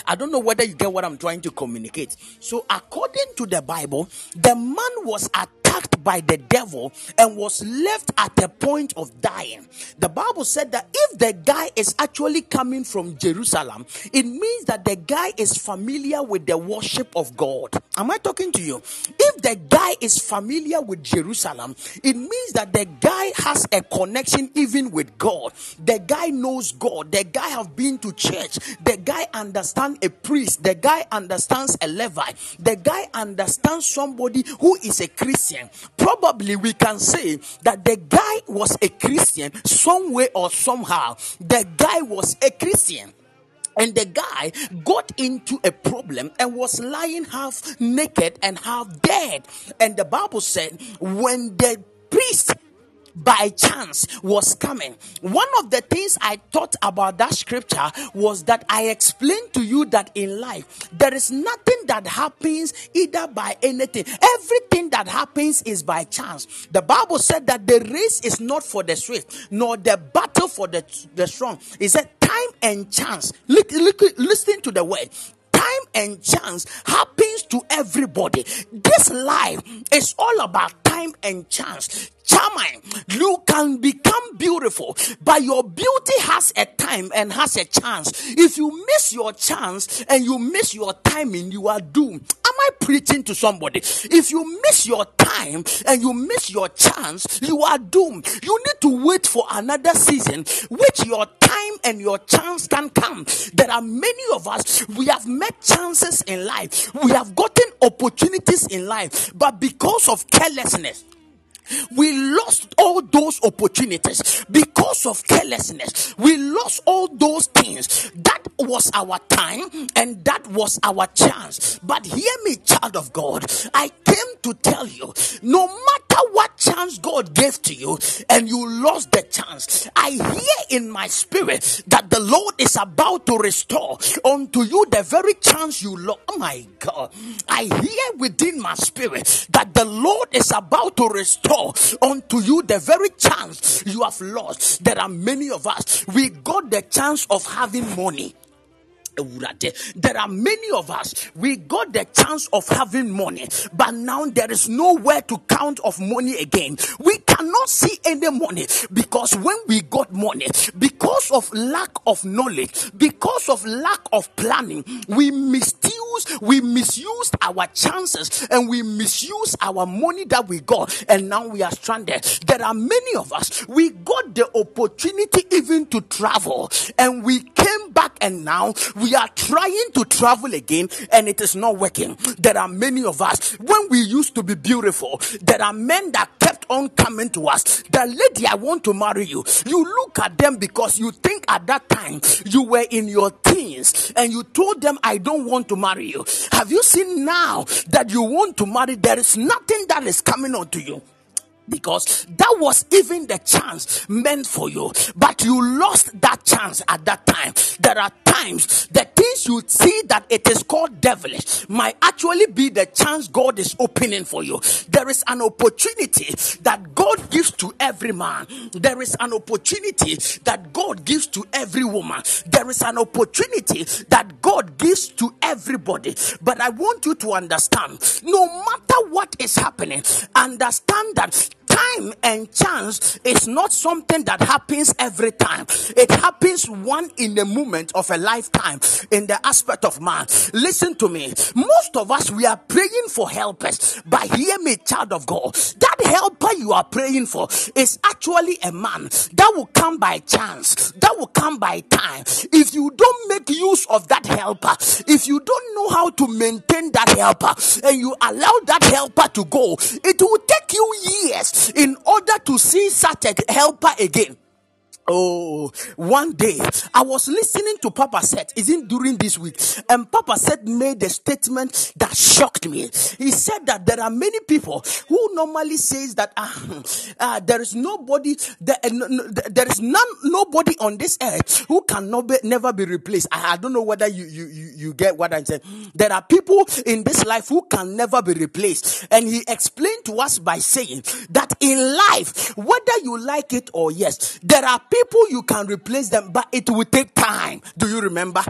I don't know whether you get what I'm trying to communicate. So, according to the Bible, the man was attacked by the devil and was left at the point of dying. The Bible said that if the guy is actually coming from Jerusalem, it means that the guy is familiar with the worship of God. Am I talking to you? If the guy is familiar with Jerusalem, it means that the guy has a connection even with God. The guy knows God. The guy have been to church. The guy understands a priest. The guy understands a Levite. The guy understands somebody who is a Christian. Probably we can say that the guy was a Christian some way or somehow. The guy was a Christian. And the guy got into a problem and was lying half naked and half dead. And the Bible said, when the priest by chance was coming. One of the things I thought about that scripture was that I explained to you that in life there is nothing that happens either by anything. Everything that happens is by chance. The Bible said that the race is not for the swift, nor the battle for the, the strong. It said time and chance. Look, look, listen to the word time and chance happens to everybody. This life is all about time and chance. Charming, you can become beautiful, but your beauty has a time and has a chance. If you miss your chance and you miss your timing, you are doomed. Am I preaching to somebody? If you miss your time and you miss your chance, you are doomed. You need to wait for another season, which your time and your chance can come. There are many of us, we have met chances in life, we have gotten opportunities in life, but because of carelessness, we lost all those opportunities because of carelessness. We lost all those things. That was our time and that was our chance. But hear me, child of God. I came to tell you no matter what chance God gave to you and you lost the chance, I hear in my spirit that the Lord is about to restore unto you the very chance you lost. Oh my God. I hear within my spirit that the Lord is about to restore unto you the very chance you have lost. There are many of us, we got the chance of having money. There are many of us, we got the chance of having money, but now there is nowhere to count of money again. We cannot see any money because when we got money, because of lack of knowledge, because of lack of planning, we misuse, we misused our chances and we misuse our money that we got, and now we are stranded. There are many of us, we got the opportunity even to travel, and we came back, and now we are trying to travel again and it is not working. There are many of us, when we used to be beautiful, there are men that kept on coming to us. The lady, I want to marry you. You look at them because you think at that time you were in your teens and you told them, I don't want to marry you. Have you seen now that you want to marry? There is nothing that is coming onto you because that was even the chance meant for you, but you lost that chance at that time. There are times the things you see that it is called devilish might actually be the chance God is opening for you. There is an opportunity that God gives to every man. There is an opportunity that God gives to every woman. There is an opportunity that God gives to everybody. But I want you to understand no matter what is happening, understand that time and chance is not something that happens every time. It happens one in a moment of a lifetime in the aspect of man. Listen to me. Most of us, we are praying for helpers. But hear me, child of God. That helper you are praying for is actually a man that will come by chance, that will come by time. If you don't make use of that helper, if you don't know how to maintain that helper, and you allow that helper to go, it will take you years in order to see such a helper again. Oh, one day I was listening to Papa said, isn't during this week, and Papa said made a statement that shocked me. He said that there are many people who normally says that uh, uh, there is nobody, there, uh, no, no, there is none, nobody on this earth who can be, never be replaced. I, I don't know whether you, you, you, you get what I'm saying. There are people in this life who can never be replaced, and he explained to us by saying that in life, whether you like it or yes, there are people you can replace them, but it will take time. Do you remember?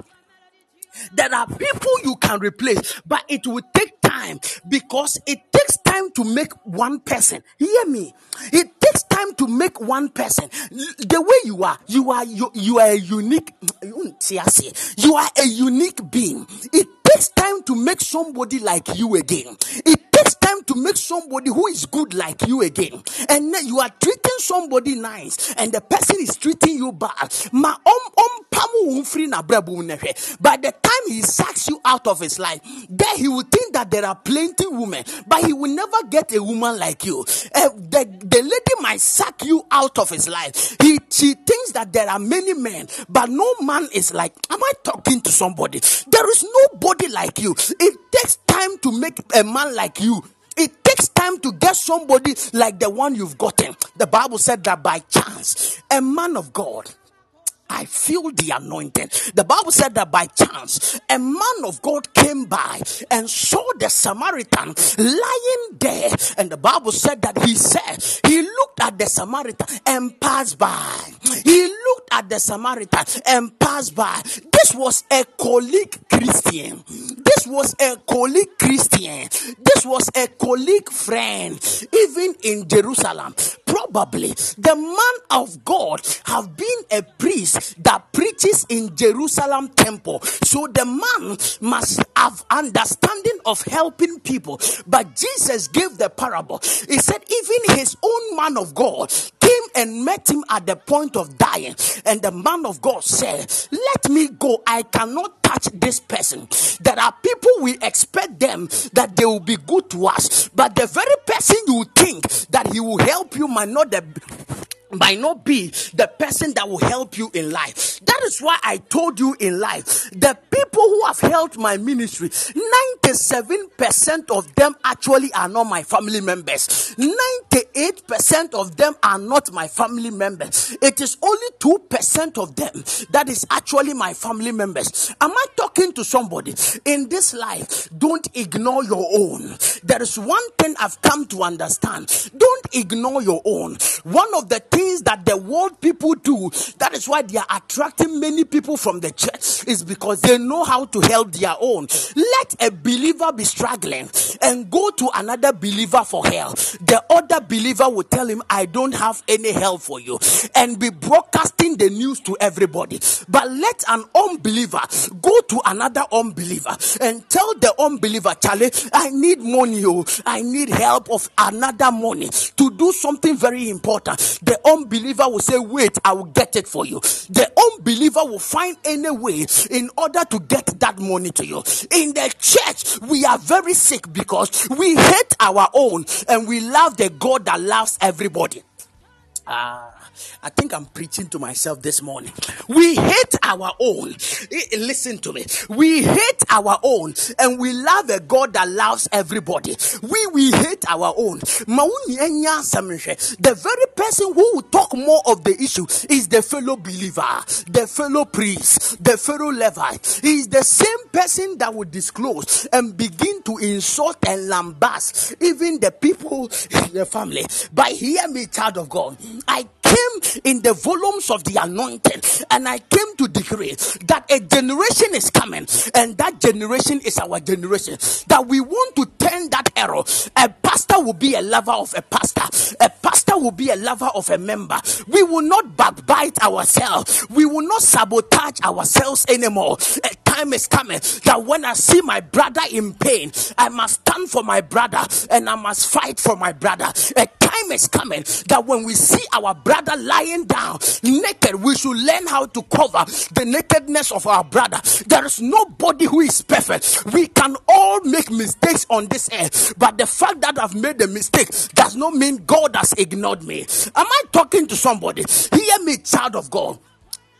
There are people you can replace, but it will take time because it takes time to make one person. Hear me. It takes time to make one person. The way you are, you are you, you are a unique. You are a unique being. It takes time to make somebody like you again. It takes time to make somebody who is good like you again. And you are treating somebody nice, and the person is treating you bad. Ma By the time he sacks you out of his life, then he will think that there are plenty women, but he will never get a woman like you. Uh, the, the lady might sack you out of his life. He she thinks that there are many men, but no man is like. Am I talking to somebody? There is nobody like you. It takes time to make a man like you. It takes time to get somebody like the one you've gotten. The Bible said that by chance, a man of God I feel the anointing. The Bible said that by chance, a man of God came by and saw the Samaritan lying there. And the Bible said that he said, at the Samaritan and passed by. He looked at the Samaritan and passed by. This was a colleague Christian. This was a colleague Christian. This was a colleague friend. Even in Jerusalem, probably the man of God have been a priest that preaches in Jerusalem temple. So the man must have understanding of helping people. But Jesus gave the parable. He said, even his own man of God came and met him at the point of dying. And the man of God said, Let me go. I cannot touch this person. There are people we expect them that they will be good to us, but the very person you think that he will help you might not the might not be the person that will help you in life. That is why I told you in life, the people who have helped my ministry, 97% of them actually are not my family members. 98% of them are not my family members. It is only 2% of them that is actually my family members. Am I talking to somebody in this life? Don't ignore your own. There is one thing I've come to understand. Don't ignore your own. One of the things things that the world people do, that is why they are attracting many people from the church, is because they know how to help their own. Let a believer be struggling and go to another believer for help. The other believer will tell him, I don't have any help for you, and be broadcasting the news to everybody. But let an unbeliever go to another unbeliever and tell the unbeliever, Charlie, I need money, oh, I need help of another money to do something very important. The unbeliever will say, Wait, I will get it for you. The unbeliever will find any way in order to get that money to you. In the church, we are very sick because we hate our own and we love the God that loves everybody. Ah. I think I'm preaching to myself this morning. We hate our own. Listen to me. We hate our own and we love a God that loves everybody. We we hate our own. The very person who will talk more of the issue is the fellow believer, the fellow priest, the fellow Levite. He is the same person that will disclose and begin to insult and lambast even the people in the family. But hear me, child of God. I came in the volumes of the anointing and I came to decree that a generation is coming and that generation is our generation. That we want to turn that arrow. A pastor will be a lover of a pastor, a pastor will be a lover of a member. We will not backbite ourselves, we will not sabotage ourselves anymore. A time is coming that when I see my brother in pain, I must stand for my brother and I must fight for my brother. A time is coming that when we see our brother lying down naked, we should learn how to cover the nakedness of our brother. There is nobody who is perfect. We can all make mistakes on this earth, but the fact that I've made a mistake does not mean God has ignored me. Am I talking to somebody? Hear me, child of God.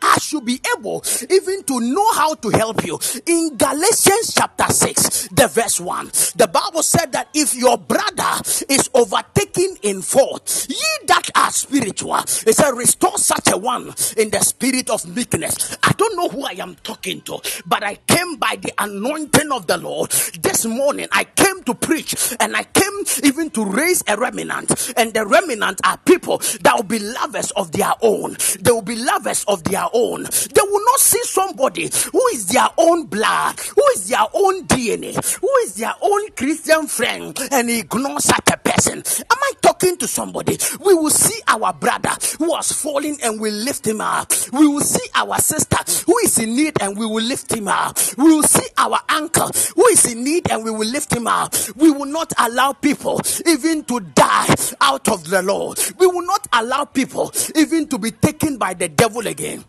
I should be able even to know how to help you. In Galatians chapter 6, the verse 1, the Bible said that if your brother is overtaken in fault, ye that are spiritual, it said, restore such a one in the spirit of meekness. I don't know who I am talking to, but I came by the anointing of the Lord this morning. I came to preach and I came even to raise a remnant, and the remnant are people that will be lovers of their own, they will be lovers of their own. They will not see somebody who is their own blood, who is their own DNA, who is their own Christian friend, and ignore such a person. Am I talking to somebody? We will see our brother who has fallen and we lift him up. We will see our sister who is in need and we will lift him up. We will see our uncle who is in need and we will lift him up. We will not allow people even to die out of the Lord. We will not allow people even to be taken by the devil again.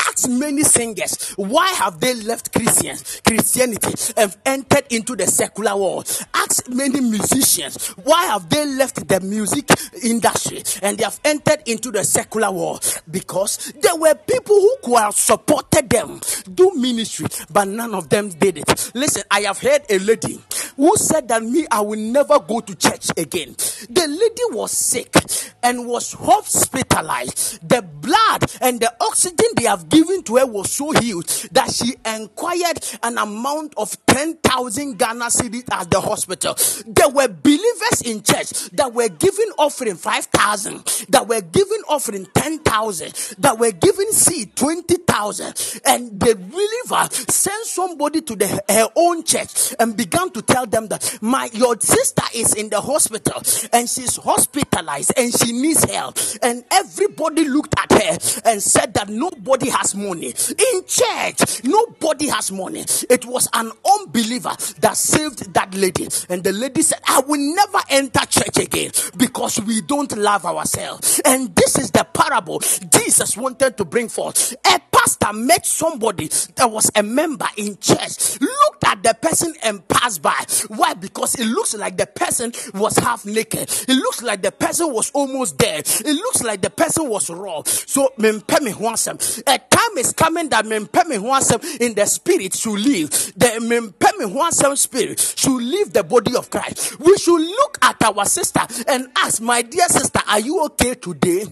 Ask many singers why have they left Christians, Christianity, and entered into the secular world. Ask many musicians why have they left the music industry and they have entered into the secular world because there were people who could have supported them do ministry, but none of them did it. Listen, I have heard a lady who said that me, I will never go to church again. The lady was sick and was hospitalized. The blood and the oxygen they have given to her was so huge that she inquired an amount of 10,000 Ghana cedis at the hospital. There were believers in church that were giving offering 5,000, that were giving offering 10,000, that were giving seed 20,000. And the believer sent somebody to the, her own church and began to tell them that my your sister is in the hospital and she's hospitalized and she needs help. And everybody looked at her and said that nobody has money. In church, nobody has money. It was an unbeliever that saved that lady. And the lady said, I will never enter church again because we don't love ourselves. And this is the parable Jesus wanted to bring forth. A pastor met somebody that was a member in church, looked at the person and passed by. Why? Because it looks like the person was half naked. It looks like the person was almost dead. It looks like the person was raw. So, a time is coming that mempe me ho in the spirit should leave. The mempe me ho spirit should leave the body of Christ. We should look at our sister and ask, my dear sister, are you okay today?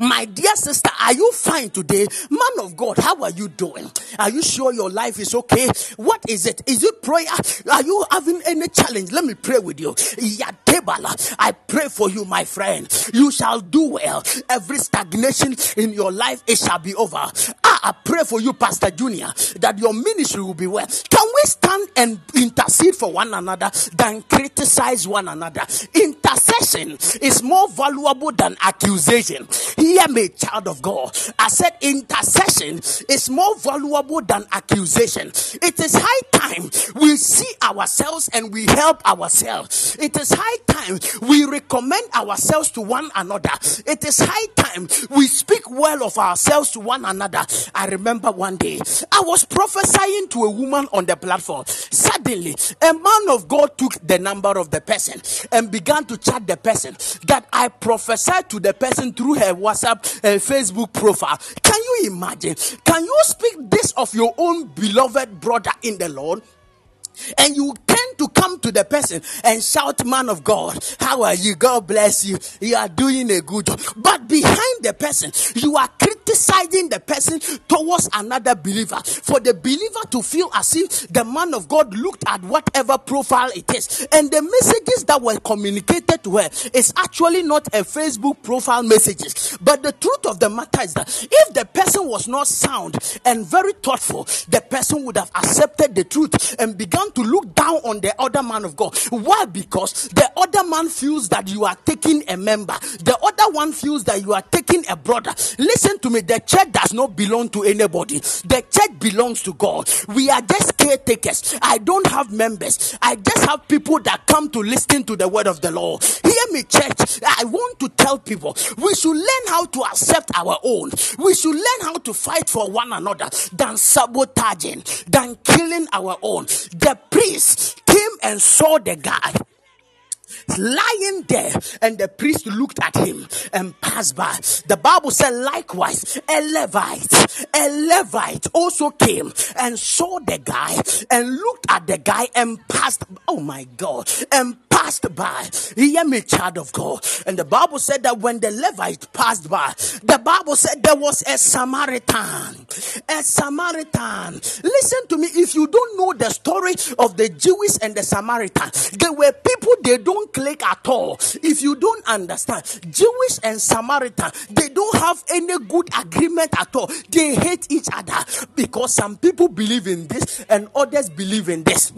My dear sister, are you fine today? Man of God, how are you doing? Are you sure your life is okay? What is it? Is it prayer? Are you having any challenge? Let me pray with you. I pray for you, my friend. You shall do well. Every stagnation in your life, it shall be over. Ah, I pray for you, Pastor Junior, that your ministry will be well. Can we stand and intercede for one another than criticize one another? Intercession is more valuable than accusation. Hear me, child of God. I said intercession is more valuable than accusation. It is high time we see ourselves and we help ourselves. It is high time we recommend ourselves to one another. It is high time we speak well of ourselves to one another. I remember one day I was prophesying to a woman on the platform platform. Suddenly, a man of God took the number of the person and began to chat the person that I prophesied to the person through her WhatsApp and Facebook profile. Can you imagine? Can you speak this of your own beloved brother in the Lord? and you tend to come to the person and shout, Man of God, how are you? God bless you. You are doing a good job. But behind the person, you are criticizing the person towards another believer. For the believer to feel as if the man of God looked at whatever profile it is. And the messages that were communicated to her is actually not a Facebook profile messages. But the truth of the matter is that if the person was not sound and very thoughtful, the person would have accepted the truth and began to look down on the other man of God. Why? Because the other man feels that you are taking a member, the other one feels that you are taking a brother. Listen to me, the church does not belong to anybody, the church belongs to God. We are just caretakers. I don't have members, I just have people that come to listen to the word of the Lord. Hear me, church. I want to tell people we should learn how to accept our own, we should learn how to fight for one another than sabotaging, than killing our own. The priest came and saw the guy lying there, and the priest looked at him and passed by. The Bible said, likewise, a Levite, a Levite also came and saw the guy and looked at the guy and passed. Oh my God, and passed by. Hear me, child of God. And the Bible said that when the Levite passed by, the Bible said there was a Samaritan. A Samaritan. Listen to me. If you don't know the story of the Jewish and the Samaritan, there were people they don't click at all. If you don't understand, Jewish and Samaritan, they don't have any good agreement at all. They hate each other because some people believe in this and others believe in this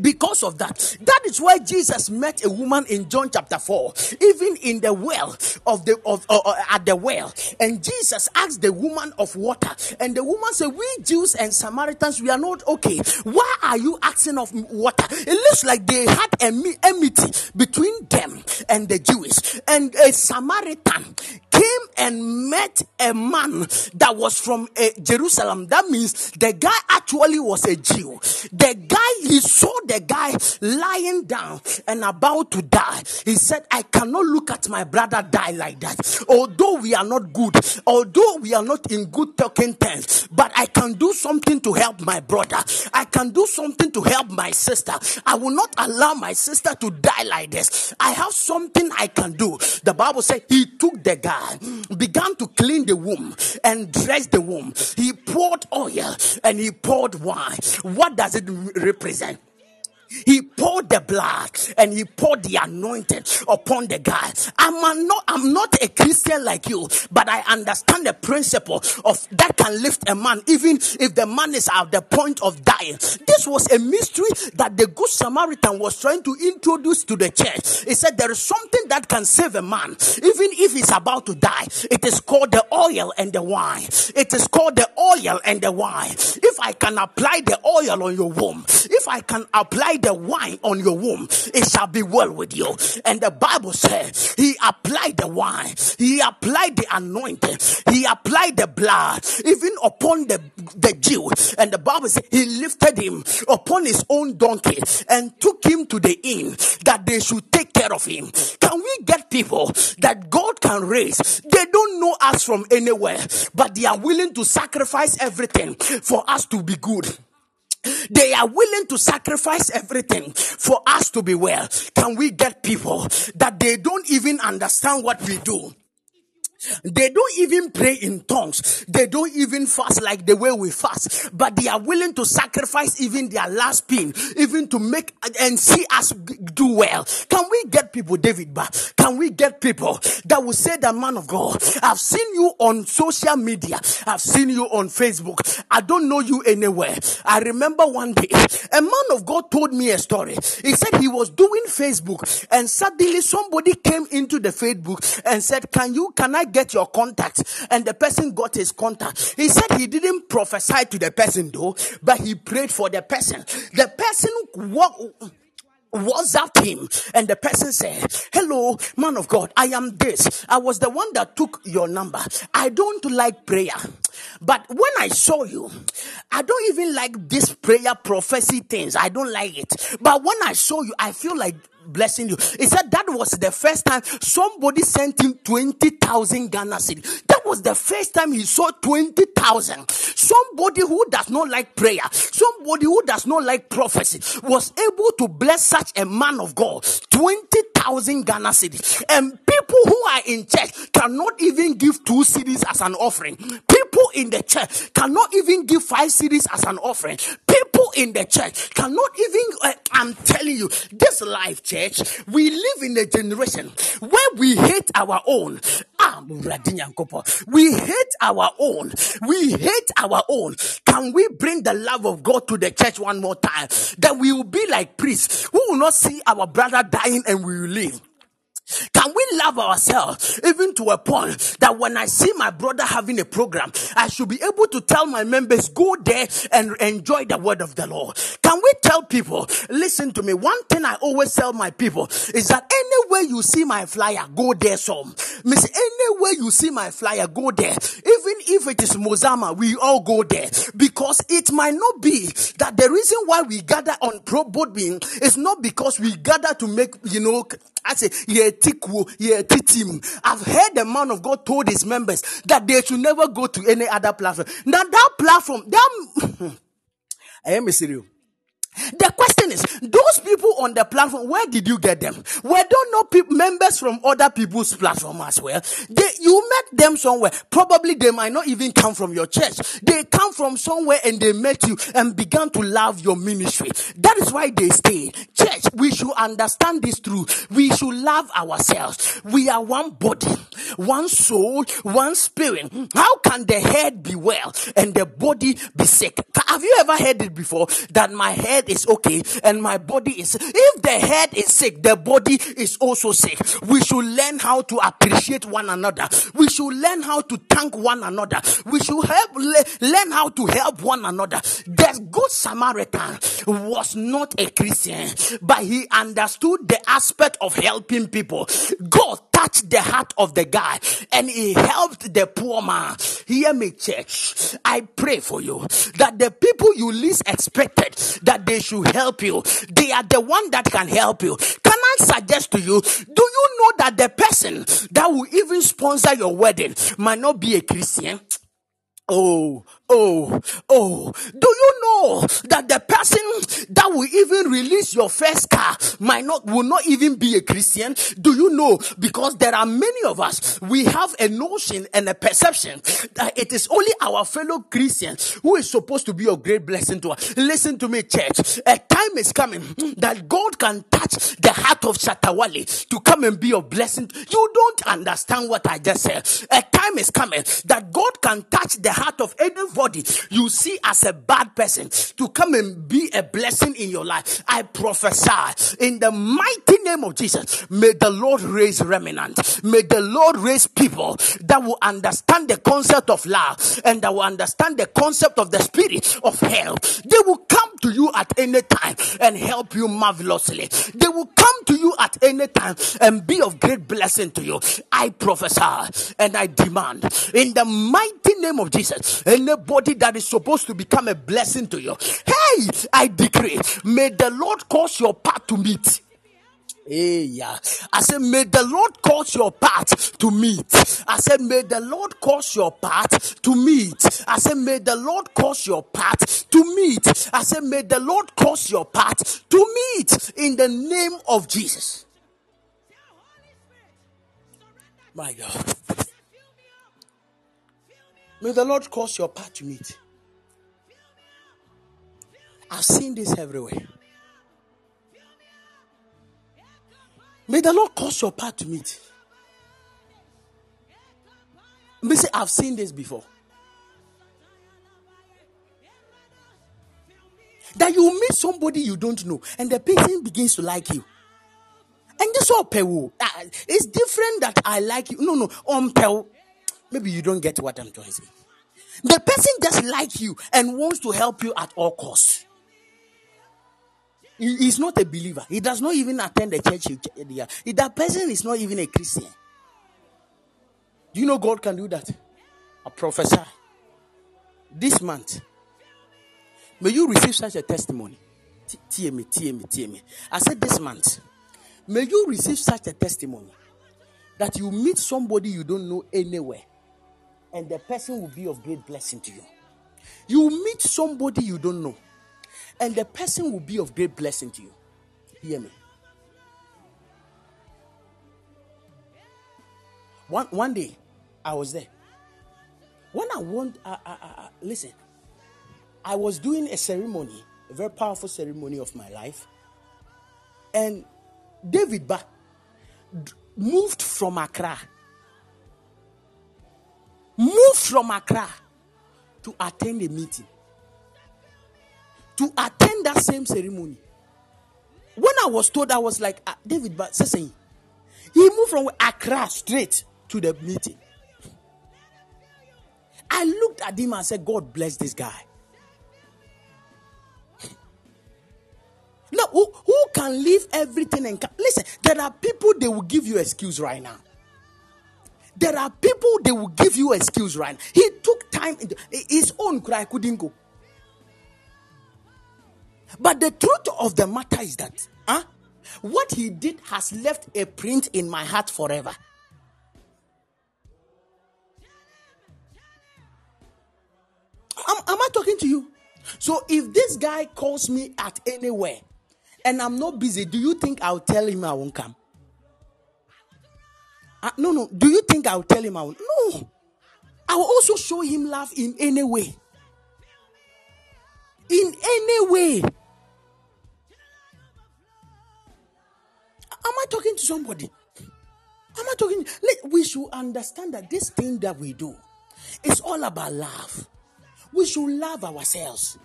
because of that that is why jesus met a woman in john chapter 4 even in the well of the of uh, uh, at the well. And jesus asked the woman of water and the woman said we jews and samaritans we are not okay. Why are you asking of water? It looks like they had a enmity between them and the jews. And a samaritan came and met a man that was from uh, Jerusalem. That means the guy actually was a Jew. The guy, he saw the guy lying down and about to die. He said, I cannot look at my brother die like that. Although we are not good, although we are not in good talking terms, but I can do something to help my brother. I can do something to help my sister. I will not allow my sister to die like this. I have something I can do. The Bible said he took the guy began to clean the womb and dress the womb. He poured oil and he poured wine. What does it represent? He poured the blood and he poured the anointing upon the guy. I'm not, I'm not a Christian like you, but I understand the principle of that can lift a man, even if the man is at the point of dying. This was a mystery that the Good Samaritan was trying to introduce to the church. He said there is something that can save a man, even if he's about to die. It is called the oil and the wine. It is called the oil and the wine. If I can apply the oil on your womb, if I can apply the wine on your womb, it shall be well with you. And the Bible says he applied the wine, he applied the anointing, he applied the blood, even upon the, the Jew. And the Bible says he lifted him upon his own donkey and took him to the inn that they should take care of him. Can we get people that God can raise? They don't know us from anywhere, but they are willing to sacrifice everything for us to be good. They are willing to sacrifice everything for us to be well. Can we get people that they don't even understand what we do? They don't even pray in tongues. They don't even fast like the way we fast. But they are willing to sacrifice even their last pin, even to make and see us do well. Can we get people, David, back? Can we get people that will say that man of God, I've seen you on social media. I've seen you on Facebook. I don't know you anywhere. I remember one day a man of God told me a story. He said he was doing Facebook and suddenly somebody came into the Facebook and said, can you, can I get your contact. And the person got his contact. He said he didn't prophesy to the person though, but he prayed for the person. The person walked WhatsApped him, and the person said, Hello, man of God, I am this. I was the one that took your number. I don't like prayer, but when I saw you, I don't even like this prayer prophecy things. I don't like it. But when I saw you, I feel like blessing you. He said that was the first time somebody sent him 20,000 Ghana cedi. That was the first time he saw 20,000. Somebody who does not like prayer, somebody who does not like prophecy was able to bless such a man of God 20,000 Ghana cedi. And people who are in church cannot even give two cedis as an offering. People in the church cannot even give five cedis as an offering. People in the church cannot even, uh, I'm telling you, this life, church, we live in a generation where we hate our own. Ah, We hate our own. We hate our own. Can we bring the love of God to the church one more time? That we will be like priests who will not see our brother dying and we will live. Can we love ourselves even to a point that when I see my brother having a program, I should be able to tell my members, go there and enjoy the word of the Lord? Can we tell people, listen to me? One thing I always tell my people is that anywhere you see my flyer, go there some. Miss, anywhere you see my flyer, go there. Even if it is Mozama, we all go there because it might not be that the reason why we gather on pro board being is not because we gather to make, you know, I say, yeah. I've heard the man of God told his members that they should never go to any other platform. Now that platform, them, I am serious. The question is, those people on the platform, where did you get them? Were don't know people, members from other people's platform as well? They, you met them somewhere. Probably they might not even come from your church. They come from somewhere and they met you and began to love your ministry. That is why they stay. Church, we should understand this truth. We should love ourselves. We are one body, one soul, one spirit. How can the head be well and the body be sick? Have you ever heard it before that my head head is okay and my body is if the head is sick the body is also sick. We should learn how to appreciate one another. We should learn how to thank one another. We should help learn how to help one another. The good samaritan was not a christian but he understood the aspect of helping people. God touched the heart of the guy and he helped the poor man. Hear me, church. I pray for you that the people you least expected that they should help you, they are the one that can help you. Can I suggest to you, do you know that the person that will even sponsor your wedding might not be a Christian? Oh, Oh, oh, do you know that the person that will even release your first car might not, will not even be a Christian? Do you know? Because there are many of us, we have a notion and a perception that it is only our fellow Christians who is supposed to be a great blessing to us. Listen to me, church. A time is coming that God can touch the heart of Shatta Wale to come and be a blessing. You don't understand what I just said. A time is coming that God can touch the heart of anybody you see as a bad person to come and be a blessing in your life. I prophesy in the mighty name of Jesus. May the Lord raise remnant. May the Lord raise people that will understand the concept of love and that will understand the concept of the spirit of help. They will come to you at any time and help you marvelously. They will come to you at any time and be of great blessing to you. I prophesy and I demand in the mighty name of Jesus. Anybody that is supposed to become a blessing to you, hey, I decree, may the Lord cause your path to meet. Hey, yeah. I said, may the Lord cause your path to meet. I said, may the Lord cause your path to meet. I said, may the Lord cause your path to meet. I said, may the Lord cause your path to meet in the name of Jesus. My God. May the Lord cause your path to meet. I've seen this everywhere. May the Lord cause your path to meet. May say, I've seen this before. That you meet somebody you don't know, and the person begins to like you. And this all pewu. Uh, it's different that I like you. No, no, on pewu. Maybe you don't get what I'm trying to say. The person just like you and wants to help you at all costs. he- he's not a believer. He does not even attend the church. That person is not even a Christian. Do you know God can do that? I prophesy. This month, may you receive such a testimony. Tear me, tear me, me. I said this month, may you receive such a testimony that you meet somebody you don't know anywhere, and the person will be of great blessing to you. You meet somebody you don't know, and the person will be of great blessing to you. Hear me. One one day, I was there. When I want, uh, uh, uh, listen, I was doing a ceremony, a very powerful ceremony of my life, and David Ba moved from Accra, moved from Accra to attend a meeting, to attend that same ceremony. When I was told, I was like, ah, David Ba, saying, he moved from Accra straight to the meeting. I looked at him and said, God bless this guy. Now, who, who can leave everything and come? listen? There are people they will give you excuse right now. There are people they will give you excuse right. He took time, into- his own cry couldn't go. But the truth of the matter is that, huh? What he did has left a print in my heart forever. Am, am I talking to you? So if this guy calls me at anywhere and I'm not busy, do you think I'll tell him I won't come? No, no. Do you think I'll tell him I won't? No. I will also show him love in any way. In any way. Am I talking to somebody? Am I talking? We should understand that this thing that we do is all about love. We should love ourselves.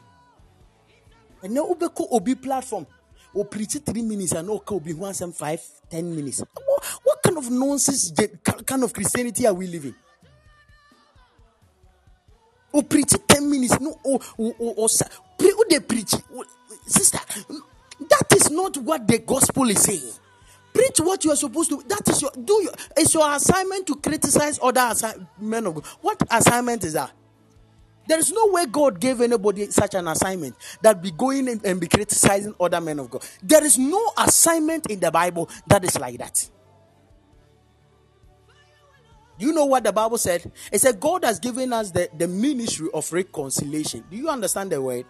And now Ubeko Obi platform. Or preach three minutes and okay, Obi one five, ten minutes. What, what kind of nonsense kind of Christianity are we living? Or preach 10 minutes. No, or, or, or sa- pre- who they preach. Oh, Sister, that is not what the gospel is saying. Preach what you are supposed to. That is your do your it's your assignment to criticize other assi- men of God. What assignment is that? There is no way God gave anybody such an assignment that be going in and be criticizing other men of God. There is no assignment in the Bible that is like that. You know what the Bible said? It said God has given us the, the ministry of reconciliation. Do you understand the word?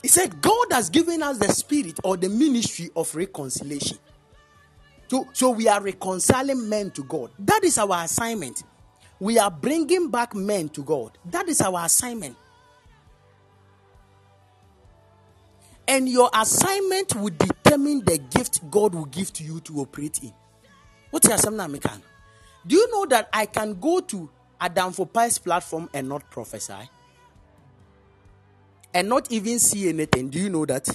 He said God has given us the spirit or the ministry of reconciliation. So, so we are reconciling men to God. That is our assignment. We are bringing back men to God. That is our assignment. And your assignment will determine the gift God will give to you to operate in. What's your assignment? Do you know that I can go to Adam for Pies platform and not prophesy? And not even see anything. Do you know that?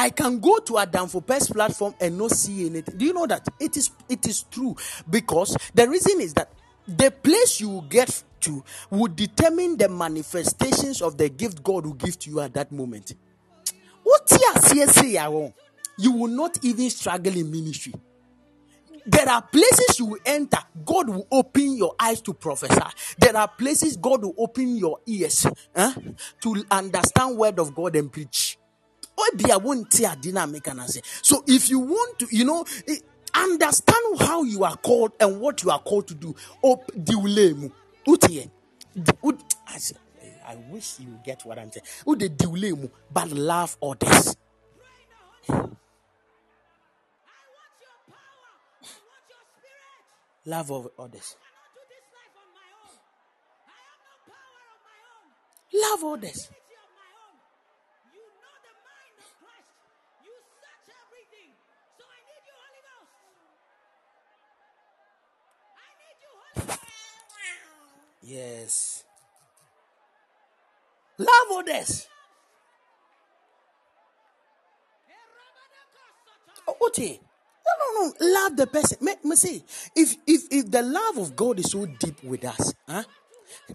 I can go to Adam for Pest platform and not see anything. Do you know that? It is it is true because the reason is that the place you get to will determine the manifestations of the gift God will give to you at that moment. You will not even struggle in ministry. There are places you will enter, God will open your eyes to prophesy. There are places God will open your ears huh, to understand word of God and preach. So if you want to, you know, understand how you are called and what you are called to do. I wish you get what I'm saying. But love others. Love of others. Love others. Yes. Love others. Oh, Ote. No, no, no. Love the person. Me, me say, if if if the love of God is so deep with us, huh?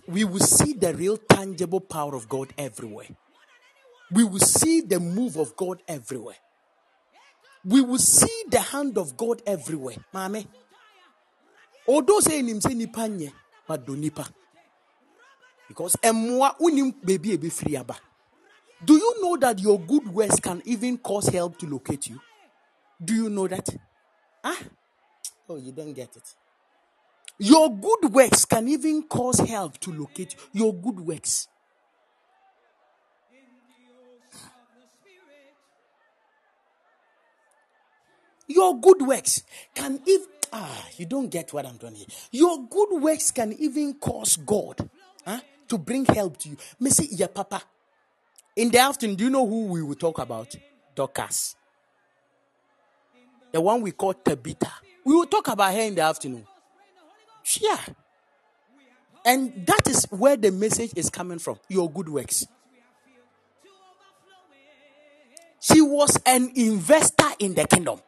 we will see the real tangible power of God everywhere. We will see the move of God everywhere. We will see the hand of God everywhere. Mame. Although say him say but do nipa. Because emwa unim baby be free aba. Do you know that your good works can even cause help to locate you? Do you know that? Ah? Oh, you don't get it. Your good works can even cause help to locate you. Your good works. Your good works can even ah, you don't get what I'm doing here. Your good works can even cause God huh, to bring help to you. Me say, yeah, Papa. In the afternoon, do you know who we will talk about? Dorcas. The one we call Tabitha. We will talk about her in the afternoon. Yeah. And that is where the message is coming from. Your good works. She was an investor in the kingdom.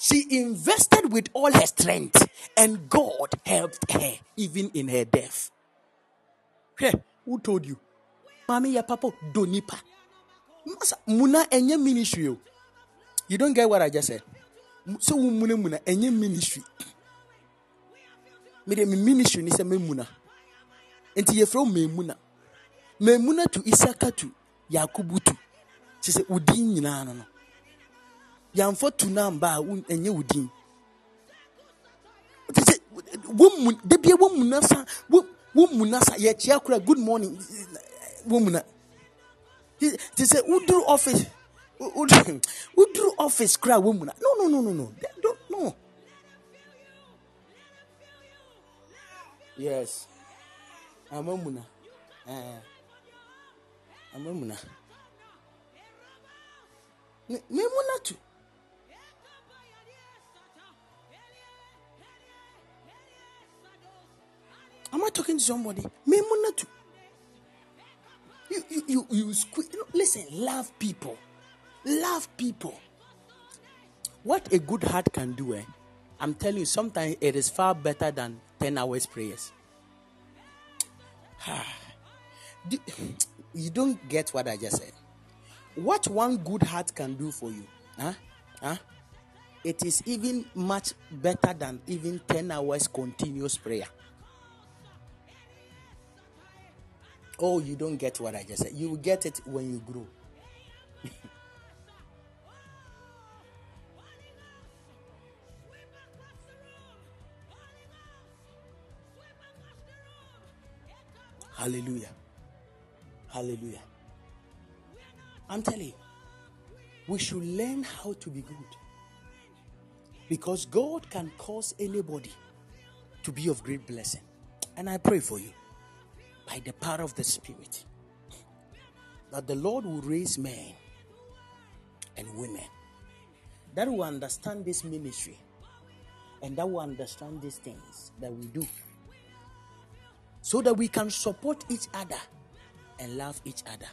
She invested with all her strength, and God helped her even in her death. Hey, who told you? Mami ya papa donipa. Masa muna enye ministry. You don't get what I just said. So wo muna muna enye ministry. Me de me ministry ni se me muna. Enti ye from me muna. Me muna to Isaka to Yakubu to. She said udin nyina no no. Yamfa tu a wo- sɛ wo bia wo sa wo wo mu na sa yɛ kyia kora good morning. Wo mu na te sɛ woduru office? Wo- wo- woduru office kora wo mu na no no no no no. Don't no. Yes. Ama mu na eh. Ama mu na me me mu Am I talking to somebody? Me mu na you you you, you sque- you know, listen love people. Love people. What a good heart can do eh? I'm telling you sometimes it is far better than 10 hours prayers. Do- you don't get what i just said. What one good heart can do for you huh? Huh? It is even much better than even 10 hours continuous prayer Oh, you don't get what I just said. You will get it when you grow. Hallelujah. Hallelujah. I'm telling you, we should learn how to be good. Because God can cause anybody to be of great blessing. And I pray for you by the power of the Spirit that the Lord will raise men and women that will understand this ministry and that will understand these things that we do so that we can support each other and love each other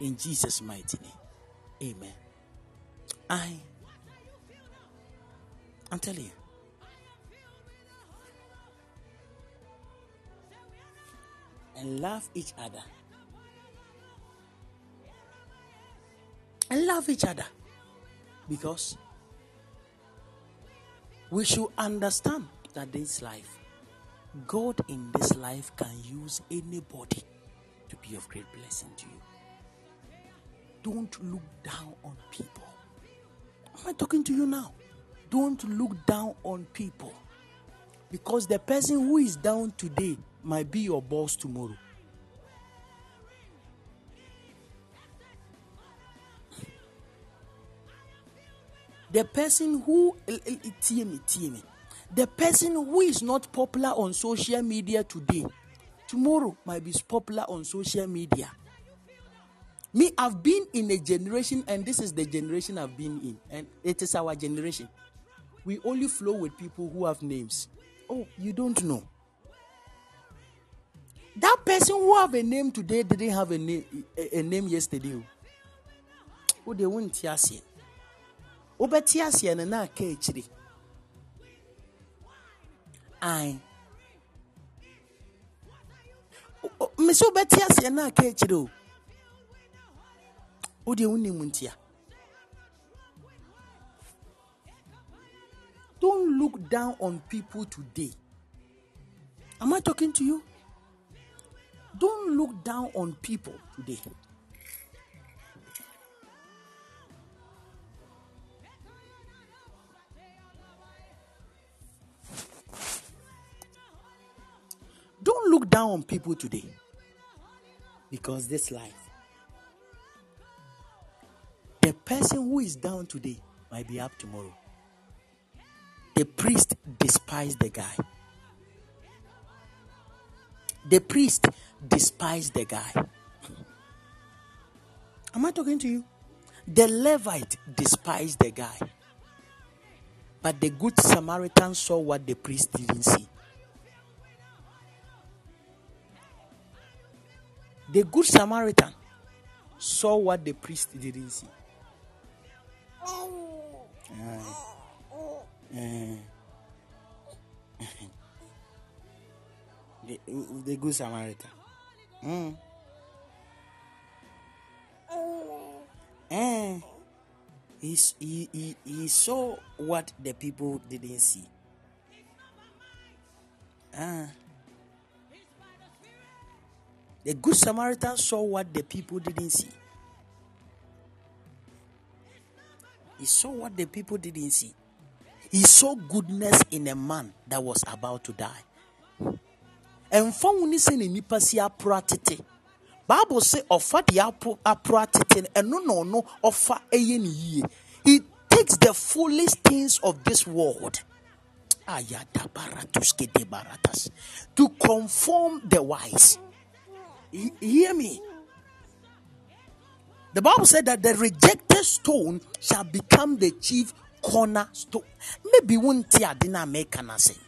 in Jesus' mighty name. Amen. I I'm telling you. And love each other. And love each other. Because we should understand that this life, God in this life can use anybody to be of great blessing to you. Don't look down on people. Am I talking to you now? Don't look down on people. Because the person who is down today might be your boss tomorrow. The person who me, me. The person who is not popular on social media today, tomorrow might be popular on social media. Me, I've been in a generation, and this is the generation I've been in, and it is our generation. We only flow with people who have names. Oh, you don't know. That person who have a name today didn't have a name a, a name yesterday. o. Wo de wonte ase. Wobɛte ase no na aka akyiri. Ae. me sɛ wobɛte aseɛ no aka akyire o wodeɛ wonim ntia don't look down on people today am i talking to you don't look down on people today Don't look down on people today. Because this life, the person who is down today might be up tomorrow. The priest despised the guy. The priest despised the guy. Am I talking to you? The Levite despised the guy. But the good Samaritan saw what the priest didn't see. The good Samaritan saw what the priest didn't see. Ah. Eh. the, the good Samaritan. Mm. Eh. He, he, he, he saw what the people didn't see. Ah. The good Samaritan saw what the people didn't see. He saw what the people didn't see. He saw goodness in a man that was about to die. Ɛmfa wo ne sɛ ne nipa si apora tete bible sɛ ɔfa deɛ apo- apora tete no ɛno na ɔno ɔfa ne yie. He takes the foolish things of this world. To conform the wise. He- hear me. The bible said that the rejected stone shall become the chief cornerstone. Maybe won't ade no a meka no ase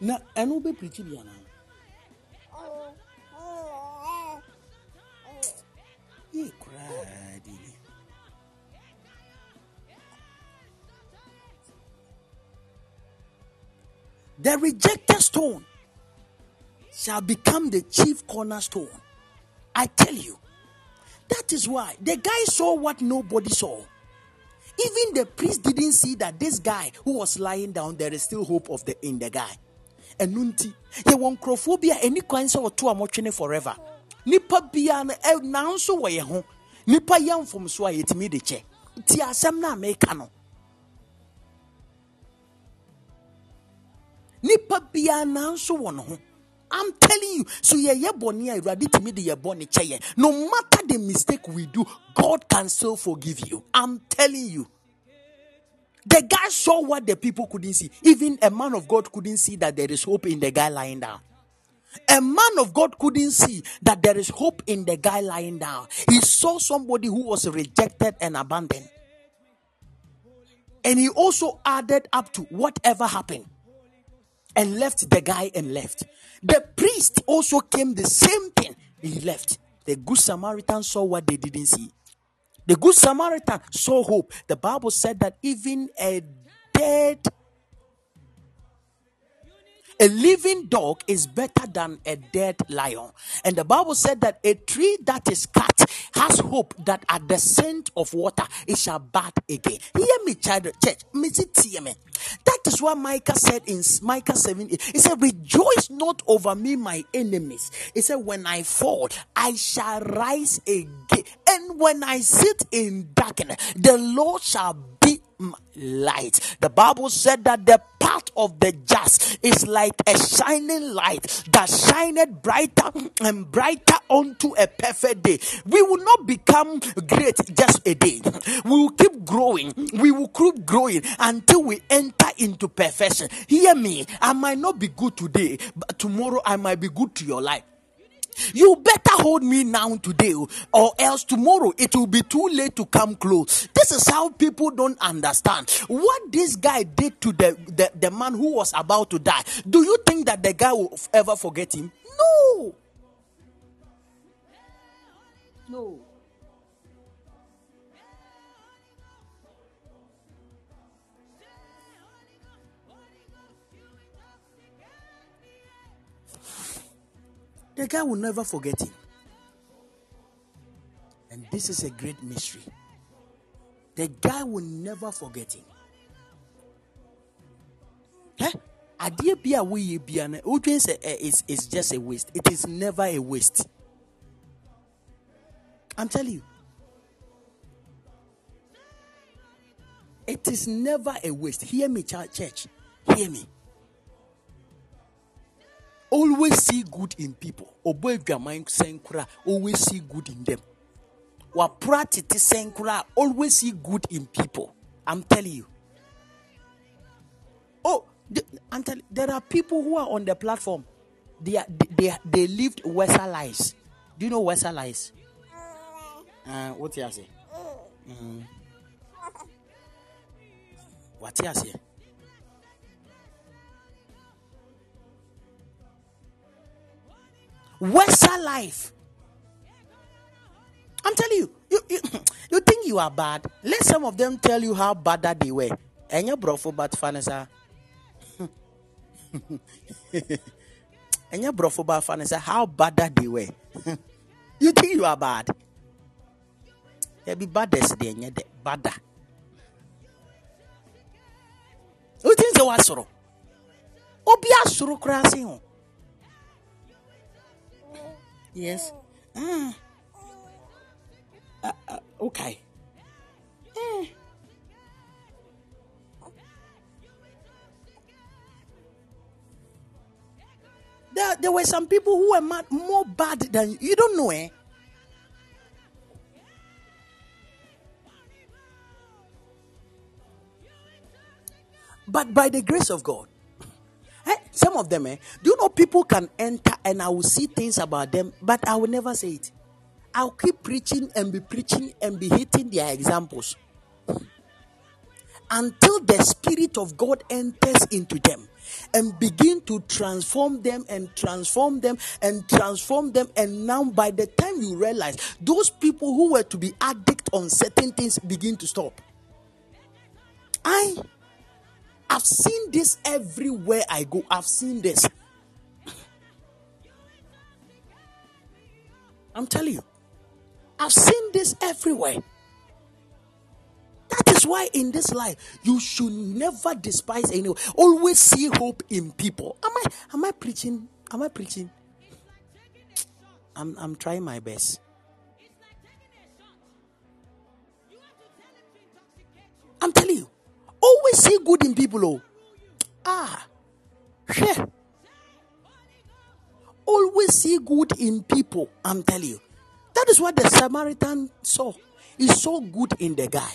na ɛno wobɛpirikyi bi anaa Yee koraa de ni. The rejected stone shall become the chief cornerstone. I tell you. That is why the guy saw what nobody saw. Even the priest didn't see that this guy who was lying down, there is still hope of the in the guy. Ɛno nti yɛwɔ nkurɔfoɔ bi kwan sɛ forever nipa biara no ɛ nanso wɔ yɛn ho nipa yɛ mfomso a yɛtumi de kyɛ ti meka no nipa wɔ ne ho I'm telling you, so yeah, yeah, boni ready to me the boni chaye. No matter the mistake we do, God can still forgive you. I'm telling you. The guy saw what the people couldn't see. Even a man of God couldn't see that there is hope in the guy lying down. A man of God couldn't see that there is hope in the guy lying down. He saw somebody who was rejected and abandoned. And he also added up to whatever happened and left the guy and left. The priest also came the same thing. He left. The good Samaritan saw what they didn't see. The good Samaritan saw hope. The Bible said that even a dead, a living dog is better than a dead lion. And the Bible said that a tree that is cut has hope that at the scent of water it shall bud again. Hear me, child, church. That is what Micah said in Micah 7. He said, Rejoice not over me, my enemies. He said, When I fall, I shall rise again. And when I sit in darkness, the Lord shall light. The Bible said that the path of the just is like a shining light that shineth brighter and brighter unto a perfect day. We will not become great just a day. We will keep growing. We will keep growing until we enter into perfection. Hear me. I might not be good today, but tomorrow I might be good to your life. You better hold me now today, oh, or else tomorrow it will be too late to come close. This is how people don't understand what this guy did to the, the, the man who was about to die. Do you think that the guy will ever forget him? No. No. The guy will never forget him. And this is a great mystery. The guy will never forget him. Eh? Adeɛ bi bia no wodwen sɛ eh, it's, it's just a waste. It is never a waste. I'm telling you. It is never a waste. Hear me, church. Hear me. Always see good in people. Obo edwaman sɛn koraa, always see good in them. Wapra tete sɛn koraa, always see good in people. I'm telling you. Oh, the- I'm telling there are people who are on the platform. They are, they they, they lived Western lives. Do you know Western lives? Uh, what you say? Mm. What you say? Western life. I'm telling you, you, you, you think you are bad. Let some of them tell you how bad that they were. And you bro for bad fanasa. And you bro for bad fanasa how bad that they were. you think you are bad. There be baddest there, yeah, badder. You think they were sorrow? Obi asoro koraa ho. Yes. Ah. Uh, uh, okay. Eh. There, there were some people who were mad, more bad than you. You don't know, eh? But by the grace of God, eh, some of them, eh, do you know people can enter and I will see things about them, but I will never say it. I'll keep preaching and be preaching and be hitting their examples until the Spirit of God enters into them and begin to transform them and transform them and transform them. And now, by the time you realize those people who were to be addict on certain things begin to stop. I I've seen this everywhere I go. I've seen this. I'm telling you. I've seen this everywhere. That is why in this life you should never despise anyone. Always see hope in people. Am I am I preaching? Am I preaching? I'm I'm trying my best. I'm telling you. Always see good in people. Oh. Ah. Share. Always see good in people. I'm telling you. That is what the Samaritan saw. He saw good in the guy.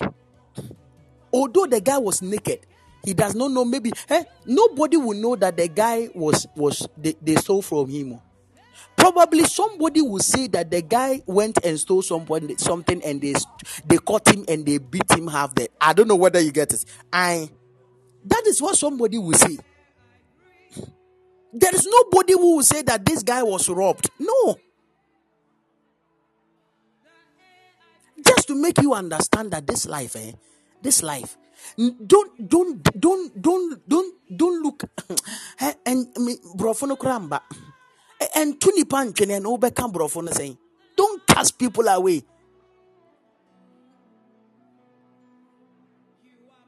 Although the guy was naked, he does not know. Maybe eh, nobody will know that the guy was was they, they stole from him. Probably somebody will say that the guy went and stole someone something and they they caught him and they beat him half dead. I don't know whether you get it. I that is what somebody will say. There is nobody who will say that this guy was robbed. No. Just to make you understand that this life, eh, this life, don't don't don't don't don't don't look eh, and me brofo and to nipa ntwene na wobɛka borɔfo no sɛn. Don't cast people away.